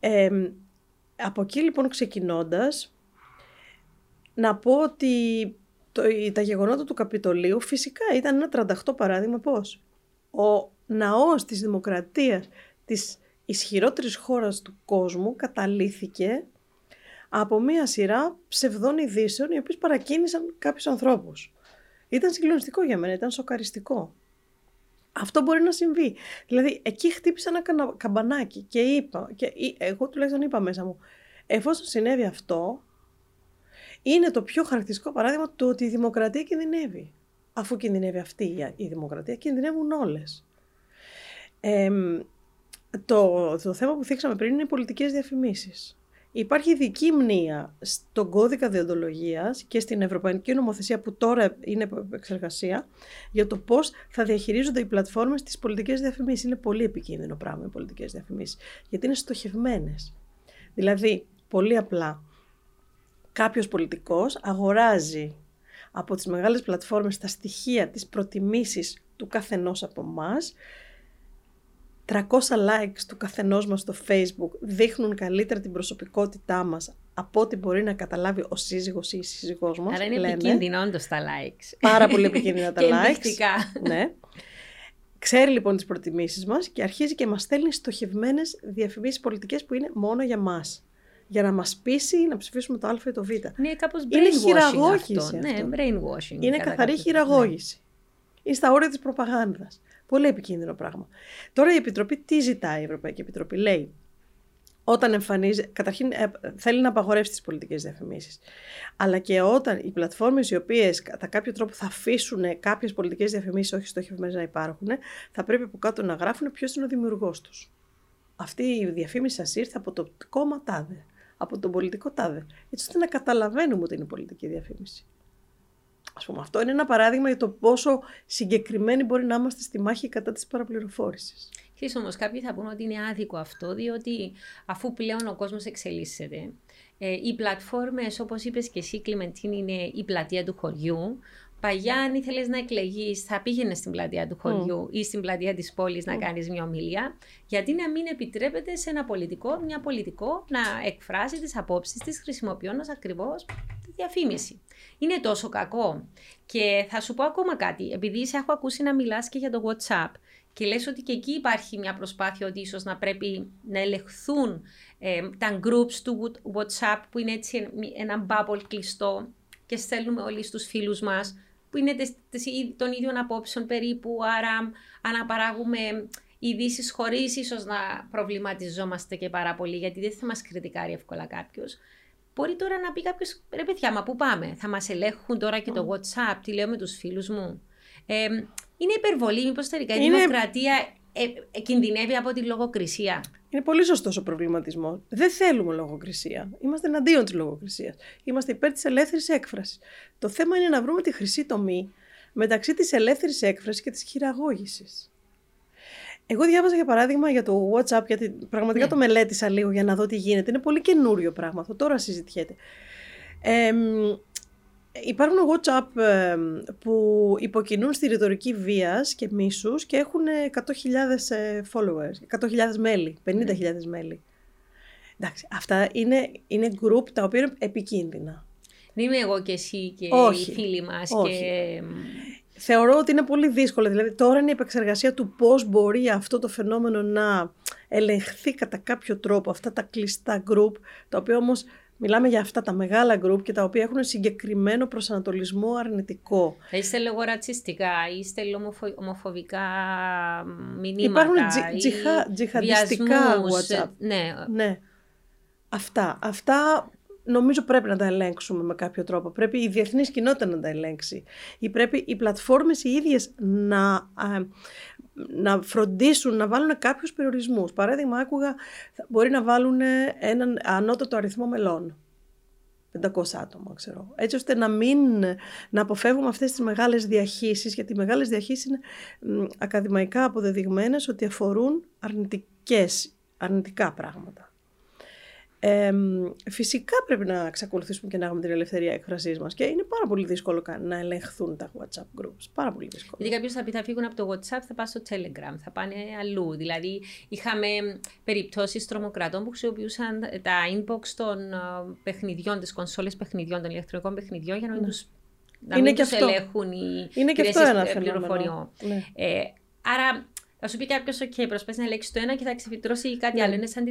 Ε, από εκεί λοιπόν ξεκινώντας, να πω ότι το, τα γεγονότα του Καπιτολίου φυσικά ήταν ένα 38 παράδειγμα πώς. Ο ναός της δημοκρατίας της ισχυρότερης χώρας του κόσμου καταλήθηκε από μία σειρά ψευδών ειδήσεων οι οποίες παρακίνησαν κάποιους ανθρώπους. Ήταν συγκλονιστικό για μένα, ήταν σοκαριστικό. Αυτό μπορεί να συμβεί. Δηλαδή, εκεί χτύπησα ένα καμπανάκι και είπα, και εγώ τουλάχιστον είπα μέσα μου, εφόσον συνέβη αυτό, είναι το πιο χαρακτηριστικό παράδειγμα του ότι η δημοκρατία κινδυνεύει. Αφού κινδυνεύει αυτή η δημοκρατία, κινδυνεύουν όλες. Ε, το, το θέμα που θίξαμε πριν είναι οι πολιτικές διαφημίσεις. Υπάρχει ειδική μνήα στον κώδικα διοντολογίας και στην Ευρωπαϊκή Νομοθεσία που τώρα είναι εξεργασία για το πώς θα διαχειρίζονται οι πλατφόρμες στις πολιτικές διαφημίσεις. Είναι πολύ επικίνδυνο πράγμα οι πολιτικές διαφημίσεις, γιατί είναι στοχευμένες. Δηλαδή, πολύ απλά, κάποιος πολιτικός αγοράζει από τις μεγάλες πλατφόρμες τα στοιχεία, τις προτιμήσεις του καθενός από εμάς 300 likes του καθενός μας στο facebook δείχνουν καλύτερα την προσωπικότητά μας από ό,τι μπορεί να καταλάβει ο σύζυγος ή η σύζυγός μας. Άρα είναι λένε. επικίνδυνο όντως τα likes. Πάρα πολύ επικίνδυνα τα Και likes. ενδεικτικά. ναι. Ξέρει λοιπόν τις προτιμήσεις μας και αρχίζει και μας στέλνει στοχευμένες διαφημίσεις πολιτικές που είναι μόνο για μας. Για να μας πείσει να ψηφίσουμε το α ή το β. Είναι κάπως Είναι brainwashing χειραγώγηση αυτό. αυτό. Ναι, brainwashing. Είναι κατά καθαρή κάποιο- χειραγώγηση. Είναι στα όρια της προπαγάνδας. Πολύ επικίνδυνο πράγμα. Τώρα η Επιτροπή τι ζητάει η Ευρωπαϊκή Επιτροπή; Λέει, όταν εμφανίζει, καταρχήν ε, θέλει να απαγορεύσει τις πολιτικές διαφημίσεις. Αλλά και όταν οι πλατφόρμες οι οποίες κατά κάποιο τρόπο θα αφήσουν κάποιες πολιτικές διαφημίσεις όχι στοχευμένες να υπάρχουν, θα πρέπει από κάτω να γράφουν ποιος είναι ο δημιουργός τους. Αυτή η διαφήμιση σας ήρθε από το κόμμα τάδε, από τον πολιτικό τάδε. Έτσι ώστε να καταλαβαίνουμε ότι είναι πολιτική διαφήμιση. Ας πούμε, αυτό είναι ένα παράδειγμα για το πόσο συγκεκριμένοι μπορεί να είμαστε στη μάχη κατά της παραπληροφόρησης. Ξέρεις όμως κάποιοι θα πούνε ότι είναι άδικο αυτό, διότι αφού πλέον ο κόσμος εξελίσσεται, ε, οι πλατφόρμες όπως είπες και εσύ Κλιμεντίν είναι η πλατεία του χωριού, Παγιά, αν ήθελες να εκλεγείς, θα πήγαινες στην πλατεία του χωριού ή στην πλατεία της πόλης να κάνεις μια ομιλία. Γιατί να μην επιτρέπεται σε ένα πολιτικό, μια πολιτικό, να εκφράσει τις απόψεις της χρησιμοποιώντας ακριβώς τη διαφήμιση. Είναι τόσο κακό. Και θα σου πω ακόμα κάτι. Επειδή σε έχω ακούσει να μιλάς και για το WhatsApp και λες ότι και εκεί υπάρχει μια προσπάθεια ότι ίσως να πρέπει να ελεγχθούν ε, τα groups του WhatsApp που είναι έτσι ένα bubble κλειστό και στέλνουμε όλοι στους φίλους μας που είναι των ίδιων απόψεων περίπου, άρα αναπαράγουμε ειδήσεις χωρίς ίσως να προβληματιζόμαστε και πάρα πολύ, γιατί δεν θα μας κριτικάρει εύκολα κάποιος. Μπορεί τώρα να πει κάποιος, ρε παιδιά, μα πού πάμε, θα μας ελέγχουν τώρα και το WhatsApp, τι λέω με τους φίλους μου. Ε, είναι υπερβολή, μήπως τελικά η είναι... δημοκρατία ε, ε, κινδυνεύει από τη λογοκρισία; Είναι πολύ σωστό ο προβληματισμός. Δεν θέλουμε λογοκρισία. Είμαστε εναντίον της λογοκρισίας. Είμαστε υπέρ της ελεύθερης έκφρασης. Το θέμα είναι να βρούμε τη χρυσή τομή μεταξύ της ελεύθερης έκφρασης και της χειραγώγησης. Εγώ διάβαζα για παράδειγμα για το WhatsApp, γιατί πραγματικά ναι. το μελέτησα λίγο για να δω τι γίνεται. Είναι πολύ καινούριο πράγμα αυτό, τώρα συζητιέται. Ε, υπάρχουν WhatsApp ε, που υποκινούν στη ρητορική βίας και μίσους και έχουν 100.000 followers, 100.000 μέλη, 50.000 ναι. μέλη. Εντάξει, αυτά είναι, είναι group τα οποία είναι επικίνδυνα. Δεν είμαι εγώ και εσύ και όχι, οι φίλοι μας. Όχι. Και... Θεωρώ ότι είναι πολύ δύσκολο. Δηλαδή τώρα είναι η επεξεργασία του πώς μπορεί αυτό το φαινόμενο να ελεγχθεί κατά κάποιο τρόπο αυτά τα κλειστά group, τα οποία όμως Μιλάμε για αυτά τα μεγάλα γκρουπ και τα οποία έχουν συγκεκριμένο προσανατολισμό αρνητικό. Είστε λόγω ρατσιστικά, είστε ομοφοβικά μηνύματα. Υπάρχουν τζι, τζιχα, τζιχαντιστικά WhatsApp. Ναι. ναι. Αυτά. Αυτά νομίζω πρέπει να τα ελέγξουμε με κάποιο τρόπο. Πρέπει η διεθνής κοινότητα να τα ελέγξει. Ή πρέπει οι πλατφόρμες οι ίδιες να, να φροντίσουν να βάλουν κάποιους περιορισμούς. Παράδειγμα, άκουγα, μπορεί να βάλουν έναν ανώτατο αριθμό μελών. 500 άτομα, ξέρω. Έτσι ώστε να μην, να αποφεύγουμε αυτές τις μεγάλες διαχύσεις, γιατί οι μεγάλες διαχύσεις είναι ακαδημαϊκά αποδεδειγμένες ότι αφορούν αρνητικές, αρνητικά πράγματα. Ε, φυσικά πρέπει να εξακολουθήσουμε και να έχουμε την ελευθερία έκφρασής μας και είναι πάρα πολύ δύσκολο να ελεγχθούν τα WhatsApp groups. Πάρα πολύ δύσκολο. Γιατί κάποιος θα πει θα φύγουν από το WhatsApp, θα πάνε στο Telegram, θα πάνε αλλού. Δηλαδή, είχαμε περιπτώσεις τρομοκρατών που χρησιμοποιούσαν τα inbox των παιχνιδιών, τις κονσόλες παιχνιδιών, των ηλεκτρονικών παιχνιδιών για να μην ναι. τους να μην τους ελέγχουν οι είναι και αυτό ένα πληροφοριών. Ναι. Ε, άρα θα σου πει κάποιος, OK, προσπαθεί να ελέγξεις το ένα και θα ξεφυτρώσει κάτι ναι. άλλο. Είναι σαν τη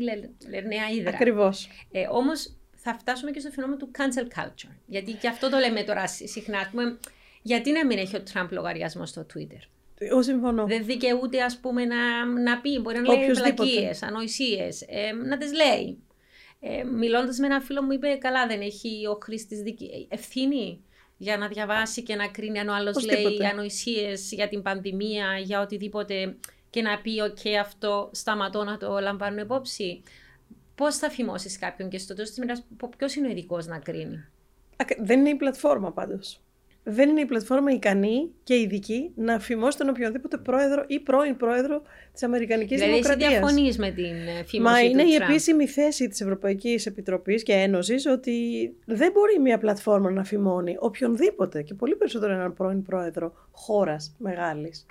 λερναία ύδρα. Ακριβώς. Ε, Όμως θα φτάσουμε και στο φαινόμενο του cancel culture. Γιατί και αυτό το λέμε τώρα συχνά. Πούμε, γιατί να μην έχει ο Τραμπ λογαριασμό στο Twitter; Εγώ συμφωνώ. Δεν δικαιούται, ας πούμε, να, να πει. Μπορεί να λέει πλακίε, ανοησίες, ε, να τις λέει. Ε, Μιλώντας με ένα φίλο μου, είπε: Καλά, δεν έχει ο χρήστης ευθύνη για να διαβάσει και να κρίνει αν ο άλλος λέει ανοησίες για την πανδημία, για οτιδήποτε και να πει: OK, αυτό σταματώ να το λαμβάνω υπόψη. Πώς θα φημώσεις κάποιον και στο τέλος της μέρα, ποιος είναι ο ειδικός να κρίνει; Δεν είναι η πλατφόρμα πάντως. Δεν είναι η πλατφόρμα ικανή και ειδική να φημώσει τον οποιοδήποτε πρόεδρο ή πρώην πρόεδρο της Αμερικανικής δηλαδή, Δημοκρατίας. Δηλαδή, διαφωνείς με την φήμωση Μα του είναι Τραμπ; η επίσημη θέση της Ευρωπαϊκής Επιτροπής και Ένωσης ότι δεν μπορεί μια πλατφόρμα να φημώνει οποιονδήποτε και πολύ περισσότερο έναν πρώην πρόεδρο χώρας μεγάλης.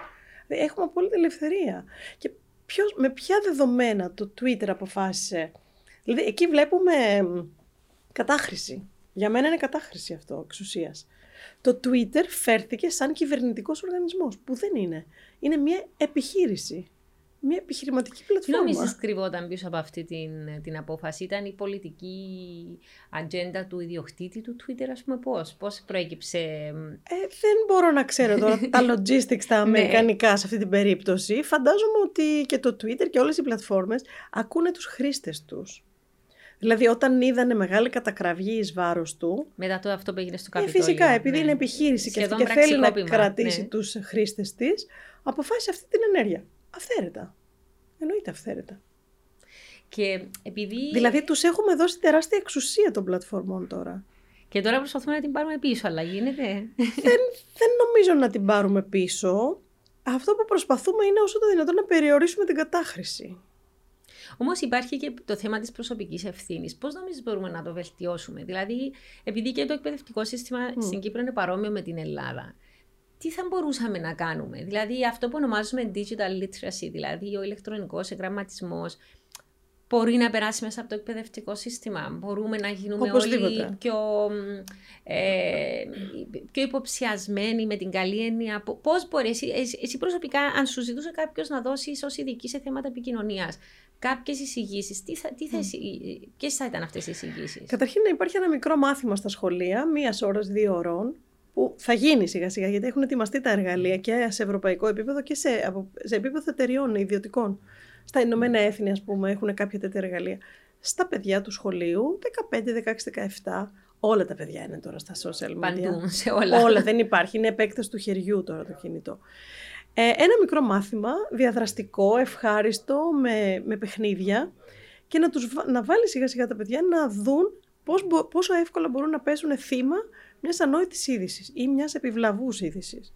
Έχουμε απόλυτη ελευθερία. Και ποιος, με ποια δεδομένα το Twitter αποφάσισε; Δηλαδή εκεί βλέπουμε κατάχρηση. Για μένα είναι κατάχρηση αυτό εξουσίας. Το Twitter φέρθηκε σαν κυβερνητικός οργανισμός, που δεν είναι. Είναι μια επιχείρηση μια επιχειρηματική πλατφόρμα. Τι νομίζεις κρυβόταν πίσω από αυτή την, την απόφαση, ήταν η πολιτική ατζέντα του ιδιοκτήτη του Twitter, ας πούμε πώς, πώς προέκυψε; Ε, δεν μπορώ να ξέρω τώρα τα logistics τα ναι. αμερικανικά σε αυτή την περίπτωση. Φαντάζομαι ότι και το Twitter και όλες οι πλατφόρμες ακούνε τους χρήστες τους. Δηλαδή, όταν είδανε μεγάλη κατακραυγή εις βάρος του. Μετά το αυτό που έγινε στο καπιτόλιο. Ε, φυσικά, επειδή ναι. είναι επιχείρηση και, και θέλει να κρατήσει ναι. τους χρήστες της, αποφάσισε αυτή την ενέργεια. Αυθαίρετα. Εννοείται αυθαίρετα. Και επειδή... Δηλαδή τους έχουμε δώσει τεράστια εξουσία των πλατφορμών τώρα. Και τώρα προσπαθούμε να την πάρουμε πίσω, αλλά γίνεται. δεν, δεν νομίζω να την πάρουμε πίσω. Αυτό που προσπαθούμε είναι όσο το δυνατόν να περιορίσουμε την κατάχρηση. Όμως υπάρχει και το θέμα της προσωπικής ευθύνης. Πώς νομίζεις μπορούμε να το βελτιώσουμε, Δηλαδή, επειδή και το εκπαιδευτικό σύστημα mm. στην Κύπρο είναι παρόμοιο με την Ελλάδα, τι θα μπορούσαμε να κάνουμε; Δηλαδή αυτό που ονομάζουμε digital literacy, δηλαδή ο ηλεκτρονικός εγγραμματισμός, μπορεί να περάσει μέσα από το εκπαιδευτικό σύστημα; Μπορούμε να γίνουμε όλοι πιο, ε, πιο υποψιασμένοι με την καλή έννοια; Πώς μπορεί, εσύ, εσύ, προσωπικά, αν σου ζητούσε κάποιος να δώσει ως ειδική σε θέματα επικοινωνίας, κάποιες εισηγήσεις, τι θα, τι θα, mm. ποιες θα ήταν αυτές οι εισηγήσεις; Καταρχήν, να υπάρχει ένα μικρό μάθημα στα σχολεία, μίας ώρας, δύο ώρων, που θα γίνει σιγά σιγά γιατί έχουν ετοιμαστεί τα εργαλεία και σε ευρωπαϊκό επίπεδο και σε, σε επίπεδο εταιριών ιδιωτικών. Στα Ηνωμένα Έθνη, ας πούμε, έχουν κάποια τέτοια εργαλεία. Στα παιδιά του σχολείου, 15, 16, 17, όλα τα παιδιά είναι τώρα στα social media. Παντού, σε όλα. Όλα, δεν υπάρχει. Είναι επέκταση του χεριού τώρα το κινητό. Ε, ένα μικρό μάθημα, διαδραστικό, ευχάριστο, με, με παιχνίδια και να, τους, να βάλει σιγά σιγά τα παιδιά να δουν πώς, πόσο εύκολα μπορούν να πέσουν θύμα μιας ανόητης είδησης ή μιας επιβλαβούς είδησης.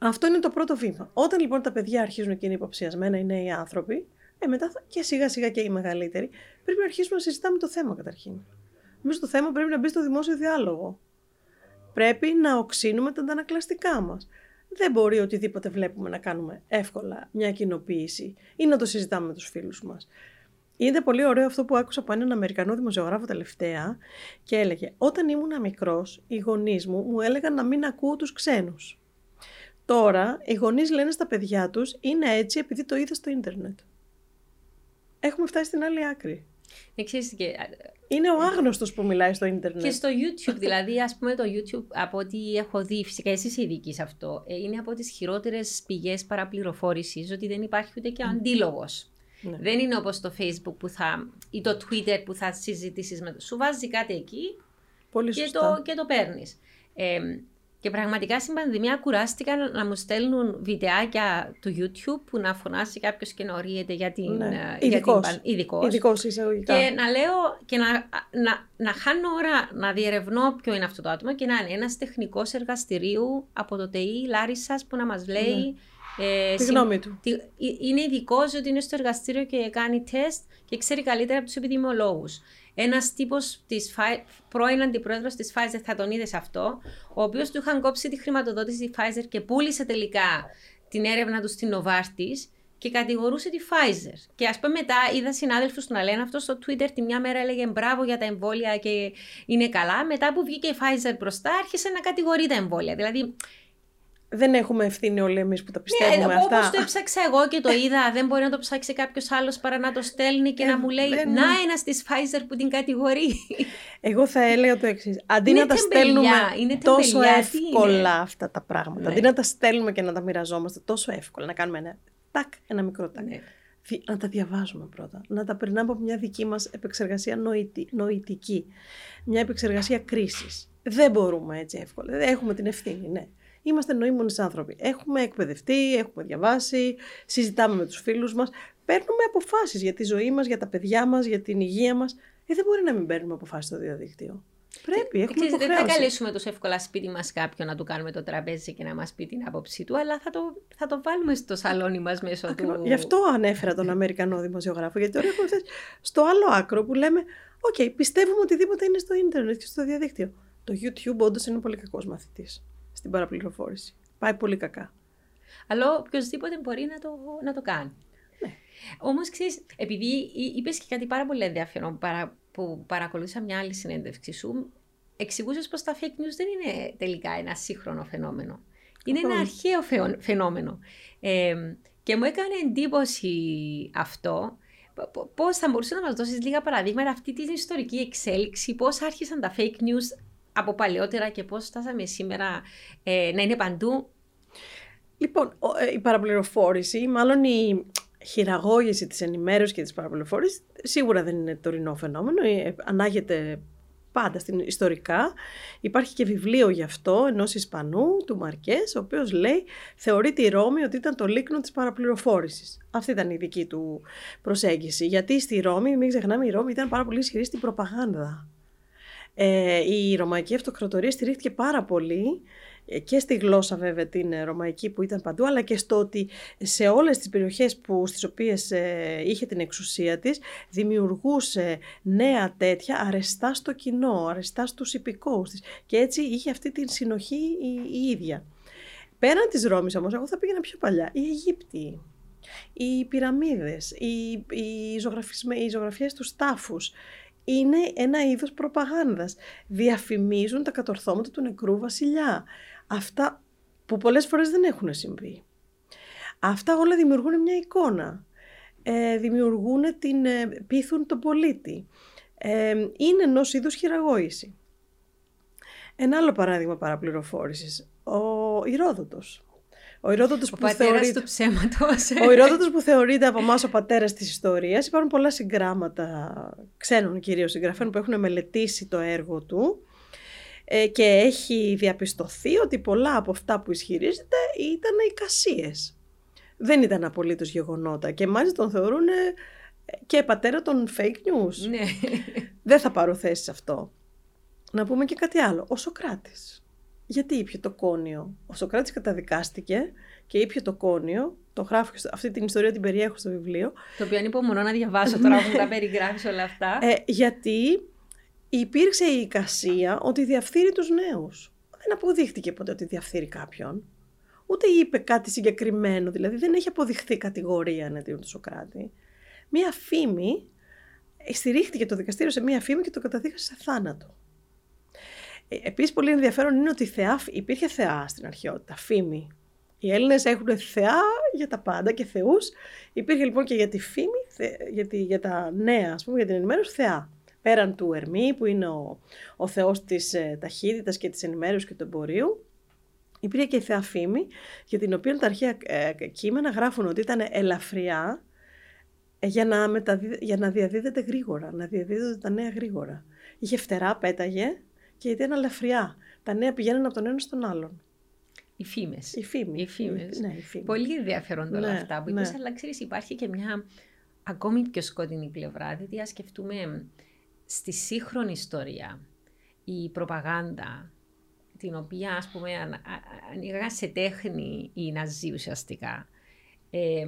Αυτό είναι το πρώτο βήμα. Όταν λοιπόν τα παιδιά αρχίζουν και είναι υποψιασμένα οι νέοι άνθρωποι, ε, μετά θα, και σιγά σιγά και οι μεγαλύτεροι, πρέπει να αρχίσουμε να συζητάμε το θέμα καταρχήν. Εμείς το θέμα πρέπει να μπει στο δημόσιο διάλογο. Πρέπει να οξύνουμε τα αντανακλαστικά μας. Δεν μπορεί οτιδήποτε βλέπουμε να κάνουμε εύκολα μια κοινοποίηση ή να το συζητάμε με τους φίλους μας. Είναι πολύ ωραίο αυτό που άκουσα από έναν Αμερικανό δημοσιογράφο τελευταία και έλεγε «Όταν ήμουν μικρός, οι γονείς μου μου έλεγαν να μην ακούω τους ξένους. Τώρα, οι γονείς λένε στα παιδιά τους είναι έτσι επειδή το είδες στο ίντερνετ». Έχουμε φτάσει στην άλλη άκρη. και... Είναι ο άγνωστος που μιλάει στο ίντερνετ. Και στο YouTube, δηλαδή, ας πούμε το YouTube, από ό,τι έχω δει, φυσικά εσείς ειδικοί σε αυτό, ε, είναι από τις χειρότερες πηγές παραπληροφόρησης, ότι δεν υπάρχει ούτε και ο αντίλογος. Ναι. Δεν είναι όπως το Facebook που θα, ή το Twitter που θα συζητήσεις με το. Σου βάζει κάτι εκεί και, το, και το παίρνεις. Ε, και πραγματικά στην πανδημία κουράστηκαν να μου στέλνουν βιντεάκια του YouTube που να φωνάσει κάποιος και να ορίεται για την. Ναι. Ε, Ειδικός. εισαγωγικά. Και να λέω και να, να, να χάνω ώρα να διερευνώ ποιο είναι αυτό το άτομο και να είναι ένας τεχνικός εργαστηρίου από το ΤΕΙ Λάρισας που να μας λέει. Ναι ε, τη γνώμη του. Ε, είναι ειδικό ότι είναι στο εργαστήριο και κάνει τεστ και ξέρει καλύτερα από τους επιδημιολόγου. Ένας τύπος της πρώην αντιπρόεδρος της Pfizer, θα τον είδες αυτό, ο οποίος του είχαν κόψει τη χρηματοδότηση τη Pfizer και πούλησε τελικά την έρευνα του στην Novartis και κατηγορούσε τη Pfizer. Και ας πούμε μετά είδα συνάδελφους να λένε αυτό στο Twitter τη μια μέρα έλεγε μπράβο για τα εμβόλια και είναι καλά. Μετά που βγήκε η Pfizer μπροστά άρχισε να κατηγορεί τα εμβόλια. Δηλαδή δεν έχουμε ευθύνη όλοι εμείς που τα ναι, πιστεύουμε ναι, αυτά. Όπως το έψαξα εγώ και το είδα, δεν μπορεί να το ψάξει κάποιος άλλος παρά να το στέλνει και ε, να μου λέει δεν... Να ένας της Pfizer που την κατηγορεί. Εγώ θα έλεγα το εξής. Αντί είναι να τα στέλνουμε είναι τόσο εύκολα αυτά τα πράγματα, ναι. αντί να τα στέλνουμε και να τα μοιραζόμαστε τόσο εύκολα, να κάνουμε ένα τάκ, ένα μικρό τάκ. Ναι. Να τα διαβάζουμε πρώτα. Να τα περνάμε από μια δική μας επεξεργασία νοητική. Μια επεξεργασία κρίσης. Δεν μπορούμε έτσι εύκολα. Δεν έχουμε την ευθύνη, ναι. Είμαστε νοήμονες άνθρωποι. Έχουμε εκπαιδευτεί, έχουμε διαβάσει, συζητάμε με τους φίλους μας. Παίρνουμε αποφάσεις για τη ζωή μας, για τα παιδιά μας, για την υγεία μας. Ε, δεν μπορεί να μην παίρνουμε αποφάσεις στο διαδίκτυο. Πρέπει, έχουμε Ξέρεις, Δεν θα καλέσουμε τόσο εύκολα σπίτι μας κάποιον να του κάνουμε το τραπέζι και να μας πει την άποψή του, αλλά θα το, θα το βάλουμε στο σαλόνι μας μέσω Ακριβώς. του. Γι' αυτό ανέφερα τον Αμερικανό δημοσιογράφο, γιατί τώρα έχουμε φτάσει στο άλλο άκρο που λέμε: OK, okay, πιστεύουμε οτιδήποτε είναι στο ίντερνετ και στο διαδίκτυο. Το YouTube όντως είναι πολύ κακός μαθητής στην παραπληροφόρηση. Πάει πολύ κακά. Αλλά οποιοδήποτε μπορεί να το, να το κάνει. Ναι. Όμως, ξέρεις, επειδή είπες και κάτι πάρα πολύ ενδιαφέρον παρα, που παρακολούθησα μια άλλη συνέντευξη σου, εξηγούσες πως τα fake news δεν είναι τελικά ένα σύγχρονο φαινόμενο. Είναι ένα αρχαίο φαινόμενο. Ε, και μου έκανε εντύπωση αυτό. Πώς θα μπορούσε να μας δώσεις λίγα παραδείγματα αυτή την ιστορική εξέλιξη, πώς άρχισαν τα fake news από παλαιότερα και πώς φτάσαμε σήμερα ε, να είναι παντού. Λοιπόν, ε, η παραπληροφόρηση, μάλλον η χειραγώγηση της ενημέρωσης και της παραπληροφόρησης, σίγουρα δεν είναι τωρινό φαινόμενο, ε, ανάγεται πάντα στην ιστορικά. Υπάρχει και βιβλίο γι' αυτό ενός Ισπανού, του Μαρκές, ο οποίος λέει θεωρείται η Ρώμη ότι ήταν το λίκνο της παραπληροφόρησης. Αυτή ήταν η δική του προσέγγιση. Γιατί στη Ρώμη, μην ξεχνάμε, η Ρώμη ήταν πάρα πολύ ισχυρή στην προπαγάνδα. Ε, η Ρωμαϊκή Αυτοκρατορία στηρίχθηκε πάρα πολύ ε, και στη γλώσσα βέβαια την ε, ρωμαϊκή που ήταν παντού, αλλά και στο ότι σε όλες τις περιοχές που, στις οποίες ε, είχε την εξουσία της, δημιουργούσε νέα τέτοια αρεστά στο κοινό, αρεστά στους υπηκόους της. Και έτσι είχε αυτή την συνοχή η, η ίδια. Πέραν της Ρώμης όμως, εγώ θα πήγαινα πιο παλιά, οι Αιγύπτιοι, οι πυραμίδες, οι, οι, οι ζωγραφιές του τάφους, είναι ένα είδος προπαγάνδας. Διαφημίζουν τα κατορθώματα του νεκρού βασιλιά. Αυτά που πολλές φορές δεν έχουν συμβεί. Αυτά όλα δημιουργούν μια εικόνα. Ε, δημιουργούν την, ε, πείθουν τον πολίτη. Ε, είναι ενός είδους χειραγώγηση. Ένα άλλο παράδειγμα παραπληροφόρησης. Ο Ηρόδοτος. Ο Ηρόδοτος που θεωρείται... του ψέματος. Ο Ηρόδοτος που θεωρείται από εμάς ο πατέρας της ιστορίας. Υπάρχουν πολλά συγγράμματα ξένων κυρίως συγγραφέων που έχουν μελετήσει το έργο του ε, και έχει διαπιστωθεί ότι πολλά από αυτά που ισχυρίζεται ήταν εικασίες. Δεν ήταν απολύτως γεγονότα και μάλιστα τον θεωρούν και πατέρα των fake news. Ναι. Δεν θα πάρω θέση σε αυτό. Να πούμε και κάτι άλλο. Ο Σοκράτης. Γιατί ήπια το κόνιο. Ο Σοκράτης καταδικάστηκε και ήπια το κόνιο. Το γράφω, αυτή την ιστορία την περιέχω στο βιβλίο. Το οποίο ανυπομονώ να διαβάσω τώρα που τα περιγράφει όλα αυτά. Ε, γιατί υπήρξε η εικασία ότι διαφθείρει τους νέους. Δεν αποδείχτηκε ποτέ ότι διαφθείρει κάποιον. Ούτε είπε κάτι συγκεκριμένο, δηλαδή δεν έχει αποδειχθεί κατηγορία εναντίον του Σοκράτη. Μία φήμη, στηρίχτηκε το δικαστήριο σε μία φήμη και το καταδίκασε σε θάνατο. Ε, επίσης πολύ ενδιαφέρον είναι ότι θεά, υπήρχε θεά στην αρχαιότητα, φήμη. Οι Έλληνες έχουν θεά για τα πάντα και θεούς. Υπήρχε λοιπόν και για τη φήμη, για, για τα νέα, ας πούμε, για την ενημέρωση, θεά πέραν του Ερμή που είναι ο, ο θεός της ε, ταχύτητας και της ενημέρωσης και του εμπορίου, υπήρχε και η θεά Φήμη, για την οποία τα αρχαία ε, κείμενα γράφουν ότι ήταν ελαφριά ε, για να, μεταδίδε, για να διαδίδεται γρήγορα, να διαδίδονται τα νέα γρήγορα. Είχε φτερά, πέταγε και ήταν ελαφριά. Τα νέα πηγαίνουν από τον ένα στον άλλον. Οι φήμες. Οι φήμες. Οι φήμες. Ναι, οι φήμες. Πολύ ενδιαφέροντα όλα ναι, αυτά που ναι. είπες, αλλά ξέρεις υπάρχει και μια ακόμη πιο σκοτεινή πλευρά. Δηλαδή, ας σκεφτούμε στη σύγχρονη ιστορία η προπαγάνδα την οποία ας πούμε ανοίγαγαν σε τέχνη οι Ναζί ουσιαστικά ε,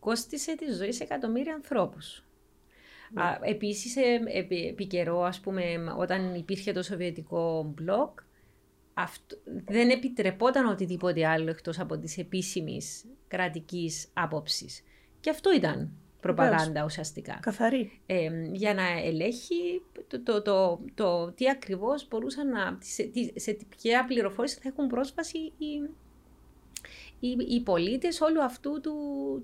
κόστισε τη ζωή σε εκατομμύρια ανθρώπους. Ναι. Α, επίσης ε, επί, καιρό ας πούμε όταν υπήρχε το σοβιετικό μπλοκ αυτό, δεν επιτρεπόταν οτιδήποτε άλλο εκτός από τις επίσημης κρατικής άποψης. Και αυτό ήταν προπαγάνδα ουσιαστικά. Καθαρή. Ε, για να ελέγχει το, το, το, το τι ακριβώς μπορούσαν να, σε, σε ποια πληροφόρηση θα έχουν πρόσβαση οι, οι, οι πολίτες όλου αυτού του,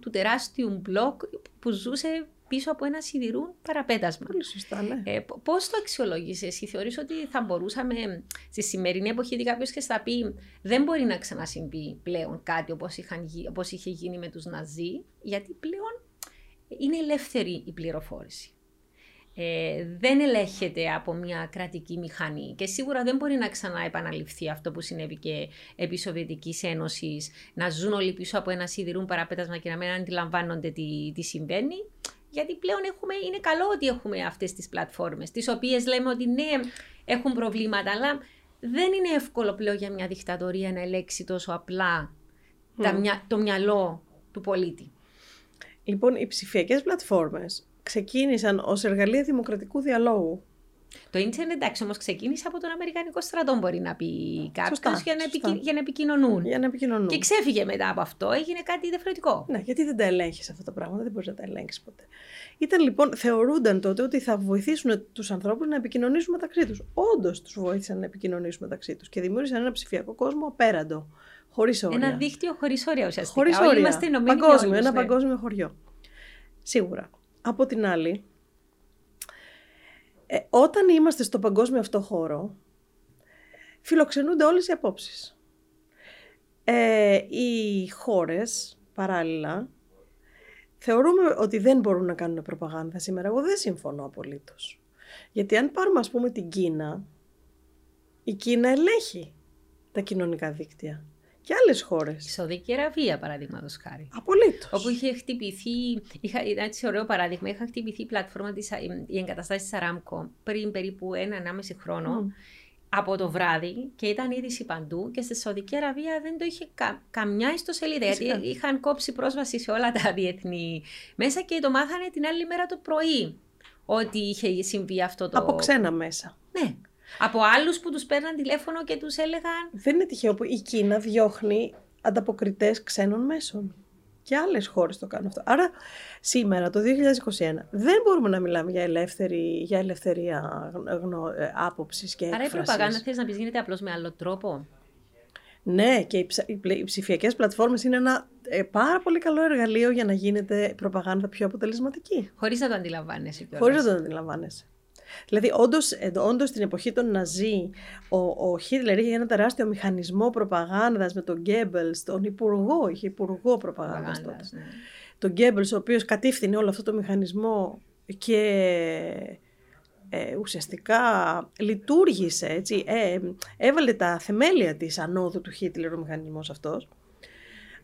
του τεράστιου μπλοκ που ζούσε πίσω από ένα σιδηρούν παραπέτασμα. Πολύ σωστά, ναι. Ε, Πώς το αξιολόγησε, εσύ θεωρείς ότι θα μπορούσαμε στη σημερινή εποχή, γιατί κάποιος και θα πει δεν μπορεί να ξανασυμβεί πλέον κάτι όπως είχε γίνει με τους Ναζί, γιατί πλέον είναι ελεύθερη η πληροφόρηση. Ε, δεν ελέγχεται από μια κρατική μηχανή και σίγουρα δεν μπορεί να ξανά επαναληφθεί αυτό που συνέβη και επί Σοβιετικής Ένωσης, να ζουν όλοι πίσω από ένα σιδηρούν παραπέτασμα και να μην αντιλαμβάνονται τι, τι συμβαίνει. Γιατί πλέον έχουμε, είναι καλό ότι έχουμε αυτές τις πλατφόρμες, τις οποίες λέμε ότι ναι, έχουν προβλήματα, αλλά δεν είναι εύκολο πλέον για μια δικτατορία να ελέξει τόσο απλά το μυαλό του πολίτη. Λοιπόν, οι ψηφιακές πλατφόρμες ξεκίνησαν ως εργαλεία δημοκρατικού διαλόγου. Το ίντερνετ εντάξει όμως ξεκίνησε από τον Αμερικανικό στρατό, μπορεί να πει κάποιος, για, να επικοι... για να επικοινωνούν. Για να επικοινωνούν. Και ξέφυγε μετά από αυτό, έγινε κάτι διαφορετικό. Ναι, γιατί δεν τα ελέγχεις αυτά τα πράγματα, δεν μπορείς να τα ελέγξεις ποτέ. Ήταν λοιπόν, θεωρούνταν τότε ότι θα βοηθήσουν τους ανθρώπους να επικοινωνήσουν μεταξύ τους. Όντως τους βοήθησαν να επικοινωνήσουν μεταξύ τους και δημιούργησαν ένα ψηφιακό κόσμο απέραντο. Χωρίς όρια. Ένα δίκτυο χωρίς όρια ουσιαστικά. Χωρίς όρια. είμαστε παγκόσμιο, ένα ναι. παγκόσμιο χωριό. Σίγουρα. Από την άλλη, ε, όταν είμαστε στο παγκόσμιο αυτό χώρο, φιλοξενούνται όλες οι απόψεις. Ε, οι χώρες, παράλληλα, θεωρούμε ότι δεν μπορούν να κάνουν προπαγάνδα σήμερα. Εγώ δεν συμφωνώ απολύτως. Γιατί αν πάρουμε ας πούμε την Κίνα, η Κίνα ελέγχει τα κοινωνικά δίκτυα και άλλες χώρες. Η Σαουδική Αραβία, παραδείγματος χάρη. Απολύτως. Όπου είχε χτυπηθεί, είχα, ήταν έτσι ωραίο παράδειγμα, είχα χτυπηθεί η πλατφόρμα της, η εγκαταστάση της Αραμκο πριν περίπου ένα, ενάμιση χρόνο. Από το βράδυ και ήταν είδηση παντού και στη Σαουδική Αραβία δεν το είχε κα, καμιά ιστοσελίδα γιατί είχαν κόψει πρόσβαση σε όλα τα διεθνή μέσα και το μάθανε την άλλη μέρα το πρωί ότι είχε συμβεί αυτό το... Από ξένα μέσα. Ναι, από άλλους που τους παίρναν τηλέφωνο και τους έλεγαν. Δεν είναι τυχαίο που η Κίνα διώχνει ανταποκριτές ξένων μέσων. Και άλλες χώρες το κάνουν αυτό. Άρα σήμερα, το 2021, δεν μπορούμε να μιλάμε για, ελεύθερη, για ελευθερία γνω, ε, άποψης και έκφραση. Άρα η προπαγάνδα θες να πεις γίνεται απλώς με άλλο τρόπο; Ναι, και οι, ψ, οι ψηφιακές πλατφόρμες είναι ένα ε, πάρα πολύ καλό εργαλείο για να γίνεται προπαγάνδα πιο αποτελεσματική. Χωρίς να το αντιλαμβάνεσαι Χωρίς να το αντιλαμβάνεσαι. Δηλαδή, όντως στην εποχή των Ναζί, ο, ο Χίτλερ είχε ένα τεράστιο μηχανισμό προπαγάνδας με τον Γκέμπελς, τον υπουργό, είχε υπουργό προπαγάνδας τότε. Ναι. Τον Γκέμπελς, ο οποίος κατήφθηνε όλο αυτό το μηχανισμό και ε, ουσιαστικά λειτουργήσε, έτσι, ε, έβαλε τα θεμέλια της ανόδου του Χίτλερ ο μηχανισμός αυτός.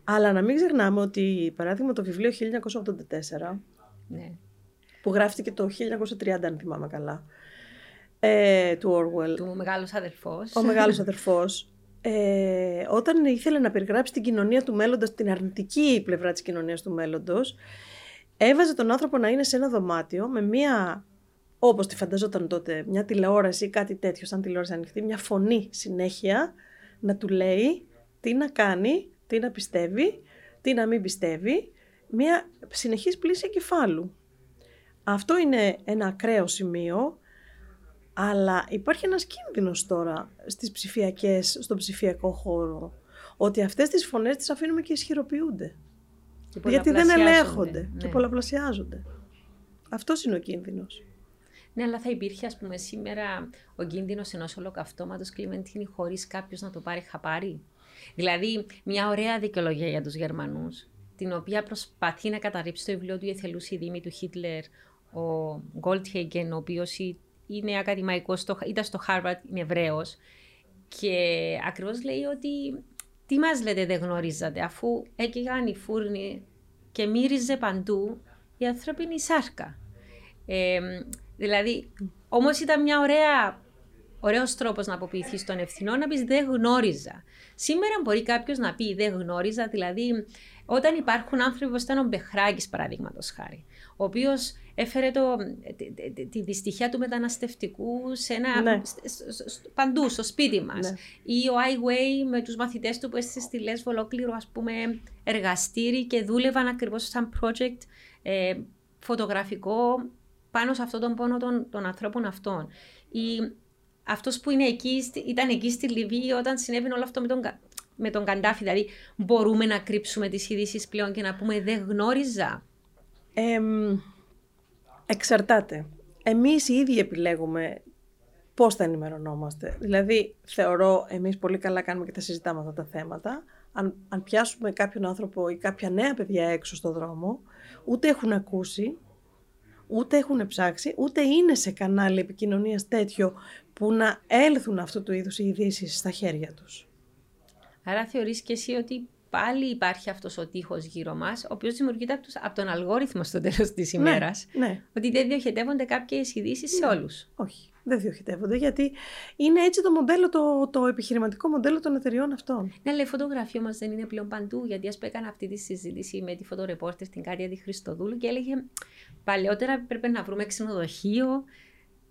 Αλλά να μην ξεχνάμε ότι, παράδειγμα, το βιβλίο 1984, ναι που γράφτηκε το 1930 αν θυμάμαι καλά, ε, του Orwell. Του μεγάλος αδερφός. Ο μεγάλος αδερφός. Ε, όταν ήθελε να περιγράψει την κοινωνία του μέλλοντος, την αρνητική πλευρά της κοινωνίας του μέλλοντος, έβαζε τον άνθρωπο να είναι σε ένα δωμάτιο με μία, όπως τη φανταζόταν τότε, μια τηλεόραση ή κάτι τέτοιο, σαν τηλεόραση ανοιχτή, μια φωνή συνέχεια να του λέει τι να κάνει, τι να πιστεύει, τι να μην πιστεύει, μια συνεχής πλήση εγκεφάλου. Αυτό είναι ένα ακραίο σημείο, αλλά υπάρχει ένας κίνδυνος τώρα στις ψηφιακές, στον ψηφιακό χώρο, ότι αυτές τις φωνές τις αφήνουμε και ισχυροποιούνται. γιατί δεν ελέγχονται ναι. και πολλαπλασιάζονται. Αυτός είναι ο κίνδυνος. Ναι, αλλά θα υπήρχε, ας πούμε, σήμερα ο κίνδυνος ενός ολοκαυτώματος Κλιμεντίνη χωρίς κάποιος να το πάρει χαπάρι; Δηλαδή, μια ωραία δικαιολογία για τους Γερμανούς, την οποία προσπαθεί να καταρρύψει το βιβλίο του Εθελούσι Δήμη του Χίτλερ, ο Goldhagen, ο οποίος είναι ακαδημαϊκός, ήταν στο Harvard, είναι Εβραίος. Και ακριβώς λέει ότι τι μας λέτε δεν γνωρίζατε, αφού έκαιγαν οι φούρνοι και μύριζε παντού η ανθρώπινη σάρκα. Ε, δηλαδή, όμως ήταν μια ωραία Ωραίος τρόπος να αποποιηθείς τον ευθυνό να πεις δεν γνώριζα. Σήμερα μπορεί κάποιος να πει δεν γνώριζα, δηλαδή όταν υπάρχουν άνθρωποι όπω ήταν ο Μπεχράκη, παραδείγματος χάρη, ο οποίος έφερε το, τη, τη δυστυχία του μεταναστευτικού σε ένα, ναι. παντού, στο σπίτι μας. Ναι. Ή ο Ai με τους μαθητές του που έστησε στη Λέσβο ολόκληρο ας πούμε, εργαστήρι και δούλευαν ακριβώς σαν project ε, φωτογραφικό πάνω σε αυτόν τον πόνο των, των ανθρώπων αυτών. Ή αυτός που είναι εκεί, ήταν εκεί στη Λιβύη όταν συνέβαινε όλο αυτό με τον, με τον Καντάφη. Δηλαδή, μπορούμε να κρύψουμε τις ειδήσεις πλέον και να πούμε δεν γνώριζα. Ε, Εξαρτάται. Εμείς οι ίδιοι επιλέγουμε πώς θα ενημερωνόμαστε. Δηλαδή, θεωρώ, εμείς πολύ καλά κάνουμε και τα συζητάμε αυτά τα θέματα. Αν, αν πιάσουμε κάποιον άνθρωπο ή κάποια νέα παιδιά έξω στο δρόμο, ούτε έχουν ακούσει, ούτε έχουν ψάξει, ούτε είναι σε κανάλι επικοινωνίας τέτοιο που να έλθουν αυτού του είδους οι ειδήσεις στα χέρια τους. Άρα θεωρείς και εσύ ότι πάλι υπάρχει αυτός ο τείχος γύρω μας, ο οποίος δημιουργείται από τον αλγόριθμο στο τέλος της ναι, ημέρας. Ναι, Ότι δεν διοχετεύονται κάποιες ειδήσεις σε ναι. όλους. Όχι, δεν διοχετεύονται, γιατί είναι έτσι το μοντέλο, το, το επιχειρηματικό μοντέλο των εταιριών αυτών. Ναι, αλλά η φωτογραφία μας δεν είναι πλέον παντού, γιατί ας έκανα αυτή τη συζήτηση με τη φωτορεπόρτερ στην Κάρια τη Χριστοδούλου και έλεγε παλαιότερα πρέπει να βρούμε ξενοδοχείο,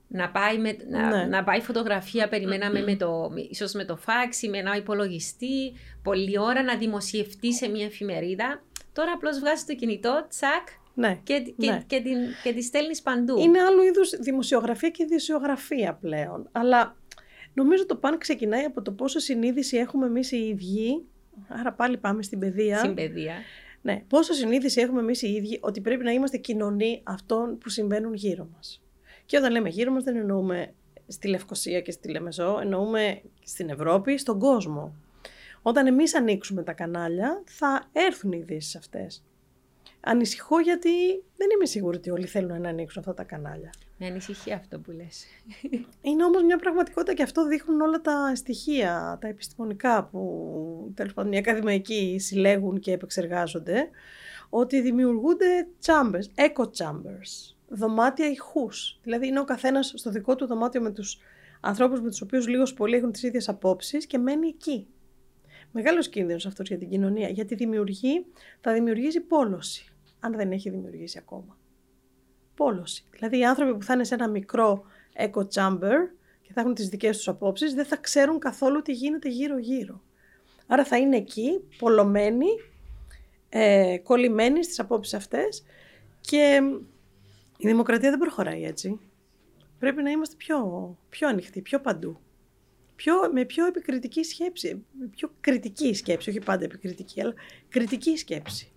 να πάει, με, να, Ναι. να πάει φωτογραφία, περιμέναμε με το, ίσως με το φάξ ή με ένα υπολογιστή, πολλή ώρα να δημοσιευτεί σε μια εφημερίδα. Τώρα απλώς βγάζει το κινητό, τσακ, Ναι. και, και, Ναι. και, την, και τη στέλνεις παντού. Είναι άλλου είδους δημοσιογραφία και ειδησιογραφία πλέον. Αλλά νομίζω το παν ξεκινάει από το πόσο συνείδηση έχουμε εμείς οι ίδιοι, άρα πάλι πάμε στην παιδεία. Στην παιδεία. Ναι, πόσο συνείδηση έχουμε εμείς οι ίδιοι ότι πρέπει να είμαστε κοινωνοί αυτών που συμβαίνουν γύρω μας. Και όταν λέμε γύρω μας δεν εννοούμε στη Λευκοσία και στη Λεμεσό, εννοούμε στην Ευρώπη, στον κόσμο. Όταν εμείς ανοίξουμε τα κανάλια θα έρθουν οι ειδήσεις αυτές. Ανησυχώ γιατί δεν είμαι σίγουρη ότι όλοι θέλουν να ανοίξουν αυτά τα κανάλια. Με ανησυχεί αυτό που λες. Είναι όμως μια πραγματικότητα και αυτό δείχνουν όλα τα στοιχεία, τα επιστημονικά που τέλος πάντων οι ακαδημαϊκοί συλλέγουν και επεξεργάζονται, ότι δημιουργούνται chambers, echo chambers, δωμάτια ηχούς. Δηλαδή είναι ο καθένας στο δικό του δωμάτιο με τους ανθρώπους με τους οποίους λίγος πολύ έχουν τις ίδιες απόψεις και μένει εκεί. Μεγάλος κίνδυνος αυτός για την κοινωνία, γιατί δημιουργεί, θα δημιουργήσει πόλωση, αν δεν έχει δημιουργήσει ακόμα. Πόλωση. Δηλαδή οι άνθρωποι που θα είναι σε ένα μικρό echo chamber και θα έχουν τις δικές τους απόψεις, δεν θα ξέρουν καθόλου τι γίνεται γύρω-γύρω. Άρα θα είναι εκεί, πολλωμένοι, ε, κολλημένοι στις απόψεις αυτές και η δημοκρατία δεν προχωράει έτσι. Πρέπει να είμαστε πιο, πιο ανοιχτοί, πιο παντού. Πιο, με πιο επικριτική σκέψη, με πιο κριτική σκέψη, όχι πάντα επικριτική, αλλά κριτική σκέψη.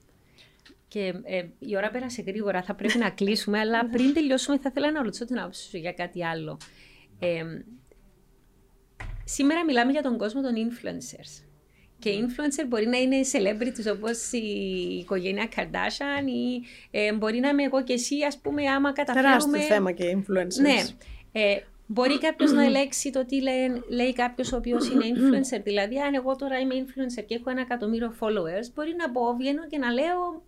Και ε, η ώρα πέρασε γρήγορα, θα πρέπει να κλείσουμε, αλλά πριν τελειώσουμε θα ήθελα να ρωτήσω την άποψη σου για κάτι άλλο. Ε, σήμερα μιλάμε για τον κόσμο των influencers. Και influencer μπορεί να είναι celebrities όπως η οικογένεια Kardashian ή ε, μπορεί να είμαι εγώ και εσύ, ας πούμε, άμα καταφέρουμε... Τεράστιο θέμα και influencers. Ναι. Ε, μπορεί κάποιος να ελέγξει το τι λέει, λέει κάποιος ο οποίος είναι influencer. Δηλαδή, αν εγώ τώρα είμαι influencer και έχω ένα εκατομμύριο followers, μπορεί να πω, βγαίνω και να λέω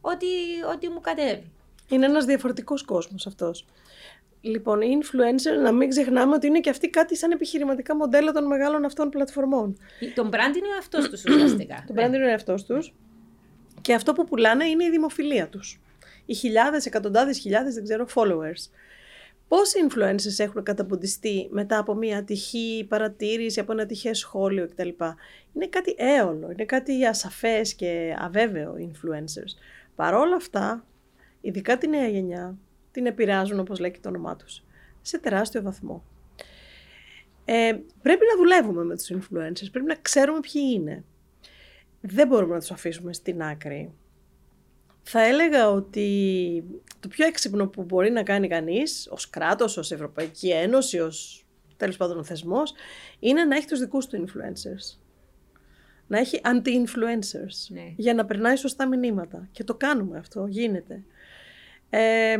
ότι, ότι μου κατέβει. Είναι ένας διαφορετικός κόσμος αυτός. Λοιπόν, οι influencer, να μην ξεχνάμε ότι είναι και αυτοί κάτι σαν επιχειρηματικά μοντέλα των μεγάλων αυτών πλατφορμών. Τον brand είναι ο αυτό τους ουσιαστικά. Το brand είναι ο εαυτός τους και αυτό που πουλάνε είναι η δημοφιλία τους. Οι χιλιάδες, εκατοντάδες χιλιάδες, δεν ξέρω, followers. Πόσοι influencers έχουν καταποντιστεί μετά από μια ατυχή παρατήρηση, από ένα τυχαίο σχόλιο κτλ. Είναι κάτι έολο, είναι κάτι ασαφές και αβέβαιο οι influencers. Παρόλα αυτά, ειδικά τη νέα γενιά, την επηρεάζουν όπως λέει και το όνομά τους, σε τεράστιο βαθμό. Ε, πρέπει να δουλεύουμε με τους influencers, πρέπει να ξέρουμε ποιοι είναι. Δεν μπορούμε να τους αφήσουμε στην άκρη. Θα έλεγα ότι το πιο έξυπνο που μπορεί να κάνει κανείς, ως κράτος, ως Ευρωπαϊκή Ένωση, ως τέλος πάντων ο θεσμός, είναι να έχει τους δικούς του influencers. Να έχει anti-influencers, Ναι. για να περνάει σωστά μηνύματα. Και το κάνουμε αυτό, γίνεται. Ε,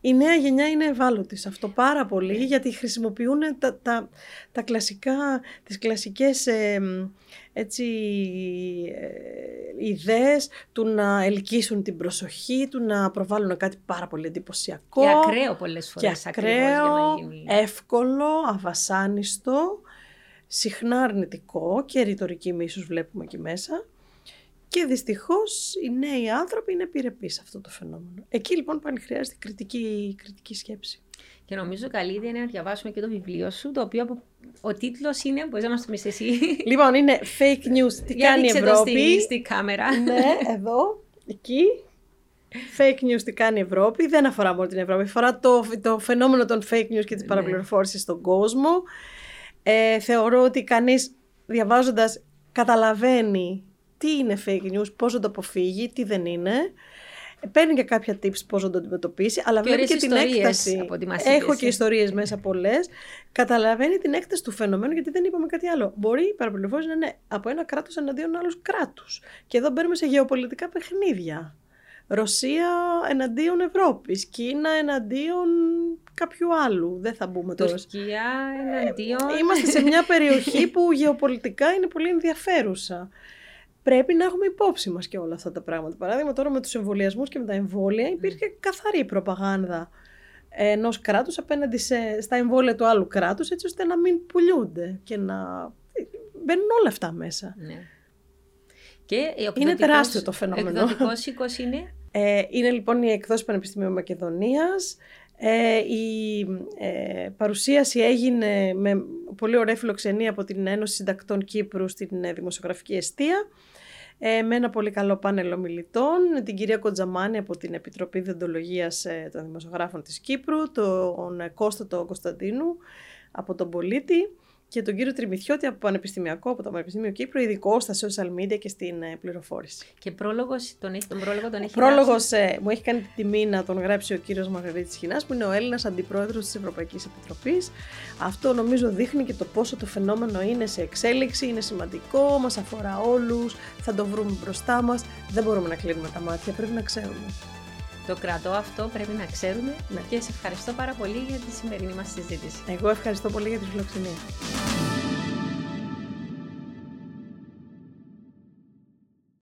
η νέα γενιά είναι ευάλωτης σε αυτό πάρα πολύ γιατί χρησιμοποιούν τα, τα, τα κλασικά, τις κλασικές ε, έτσι, ε, ιδέες του να ελκύσουν την προσοχή, του να προβάλλουν κάτι πάρα πολύ εντυπωσιακό. Και ακραίο πολλές και φορές ακριβώς για ακραίο, να γίνει. εύκολο, αβασάνιστο, συχνά αρνητικό και ρητορική μίσους βλέπουμε εκεί μέσα. Και δυστυχώς οι νέοι άνθρωποι είναι επιρρεπείς σε αυτό το φαινόμενο. Εκεί λοιπόν πάλι χρειάζεται κριτική, κριτική σκέψη. Και νομίζω καλή ιδέα είναι να διαβάσουμε και το βιβλίο σου, το οποίο από- ο τίτλος είναι. Μπορείς να μας το πεις εσύ. λοιπόν, είναι fake news. Τι Για κάνει η δείξε το Ευρώπη; στη, στη κάμερα. ναι, εδώ, εκεί. Fake news τι κάνει η Ευρώπη; Δεν αφορά μόνο την Ευρώπη. Αφορά το, το φαινόμενο των fake news και της Ναι. παραπληροφόρησης στον κόσμο. Ε, θεωρώ ότι κανείς διαβάζοντας καταλαβαίνει τι είναι fake news, πώς να το αποφύγει, τι δεν είναι. Ε, Παίρνει και κάποια tips πώς να το αντιμετωπίσει, αλλά Και βλέπει ωραίες και την ιστορίες έκταση. από ό,τι μας Έχω είπες, και ε. ιστορίες μέσα πολλέ. Καταλαβαίνει την έκταση του φαινομένου, γιατί δεν είπαμε κάτι άλλο. Μπορεί η παραπληροφόρηση να είναι από ένα κράτος εναντίον άλλους κράτους. Και εδώ μπαίνουμε σε γεωπολιτικά παιχνίδια. Ρωσία εναντίον Ευρώπης, Κίνα εναντίον κάποιου άλλου. Δεν θα μπούμε τώρα. σε- Τουρκία εναντίον. Είμαστε σε μια περιοχή που γεωπολιτικά είναι πολύ ενδιαφέρουσα. Πρέπει να έχουμε υπόψη μας και όλα αυτά τα πράγματα. Παράδειγμα τώρα με τους εμβολιασμούς και με τα εμβόλια υπήρχε καθαρή προπαγάνδα ενός κράτους απέναντι σε, στα εμβόλια του άλλου κράτους έτσι ώστε να μην πουλιούνται και να μπαίνουν όλα αυτά μέσα. Ναι. Και ο Είναι εκδοτικός- τεράστιο το φαινόμενο. Ο εκδοτικός οίκος είναι; Ε, είναι λοιπόν η εκδόση Πανεπιστημίου Μακεδονίας. Ε, η ε, παρουσίαση έγινε με πολύ ωραία φιλοξενία από την Ένωση Συντακτών Κύπρου στην ε, Δημοσιογραφική Εστία ε, με ένα πολύ καλό πάνελ ομιλητών, την κυρία Κοντζαμάνη από την Επιτροπή Διοντολογίας ε, των Δημοσιογράφων της Κύπρου, τον Κώστα τον Κωνσταντίνου από τον Πολίτη και τον κύριο Τριμηθιώτη από Πανεπιστημιακό, από το Πανεπιστήμιο Κύπρου, ειδικό στα social media και στην ε, πληροφόρηση. Και πρόλογος, τον, έχει, τον πρόλογο τον έχει Πρόλογος ε, μου έχει κάνει τη τιμή να τον γράψει ο κύριος Μαργαρίτη Χινά, που είναι ο Έλληνας αντιπρόεδρος της Ευρωπαϊκής Επιτροπής. Αυτό νομίζω δείχνει και το πόσο το φαινόμενο είναι σε εξέλιξη, είναι σημαντικό, μας αφορά όλους, θα το βρούμε μπροστά μας. Δεν μπορούμε να κλείνουμε τα μάτια, πρέπει να ξέρουμε. Το κρατώ αυτό, πρέπει να ξέρουμε ναι. και σε ευχαριστώ πάρα πολύ για τη σημερινή μας συζήτηση. Εγώ ευχαριστώ πολύ για τη φιλοξενία.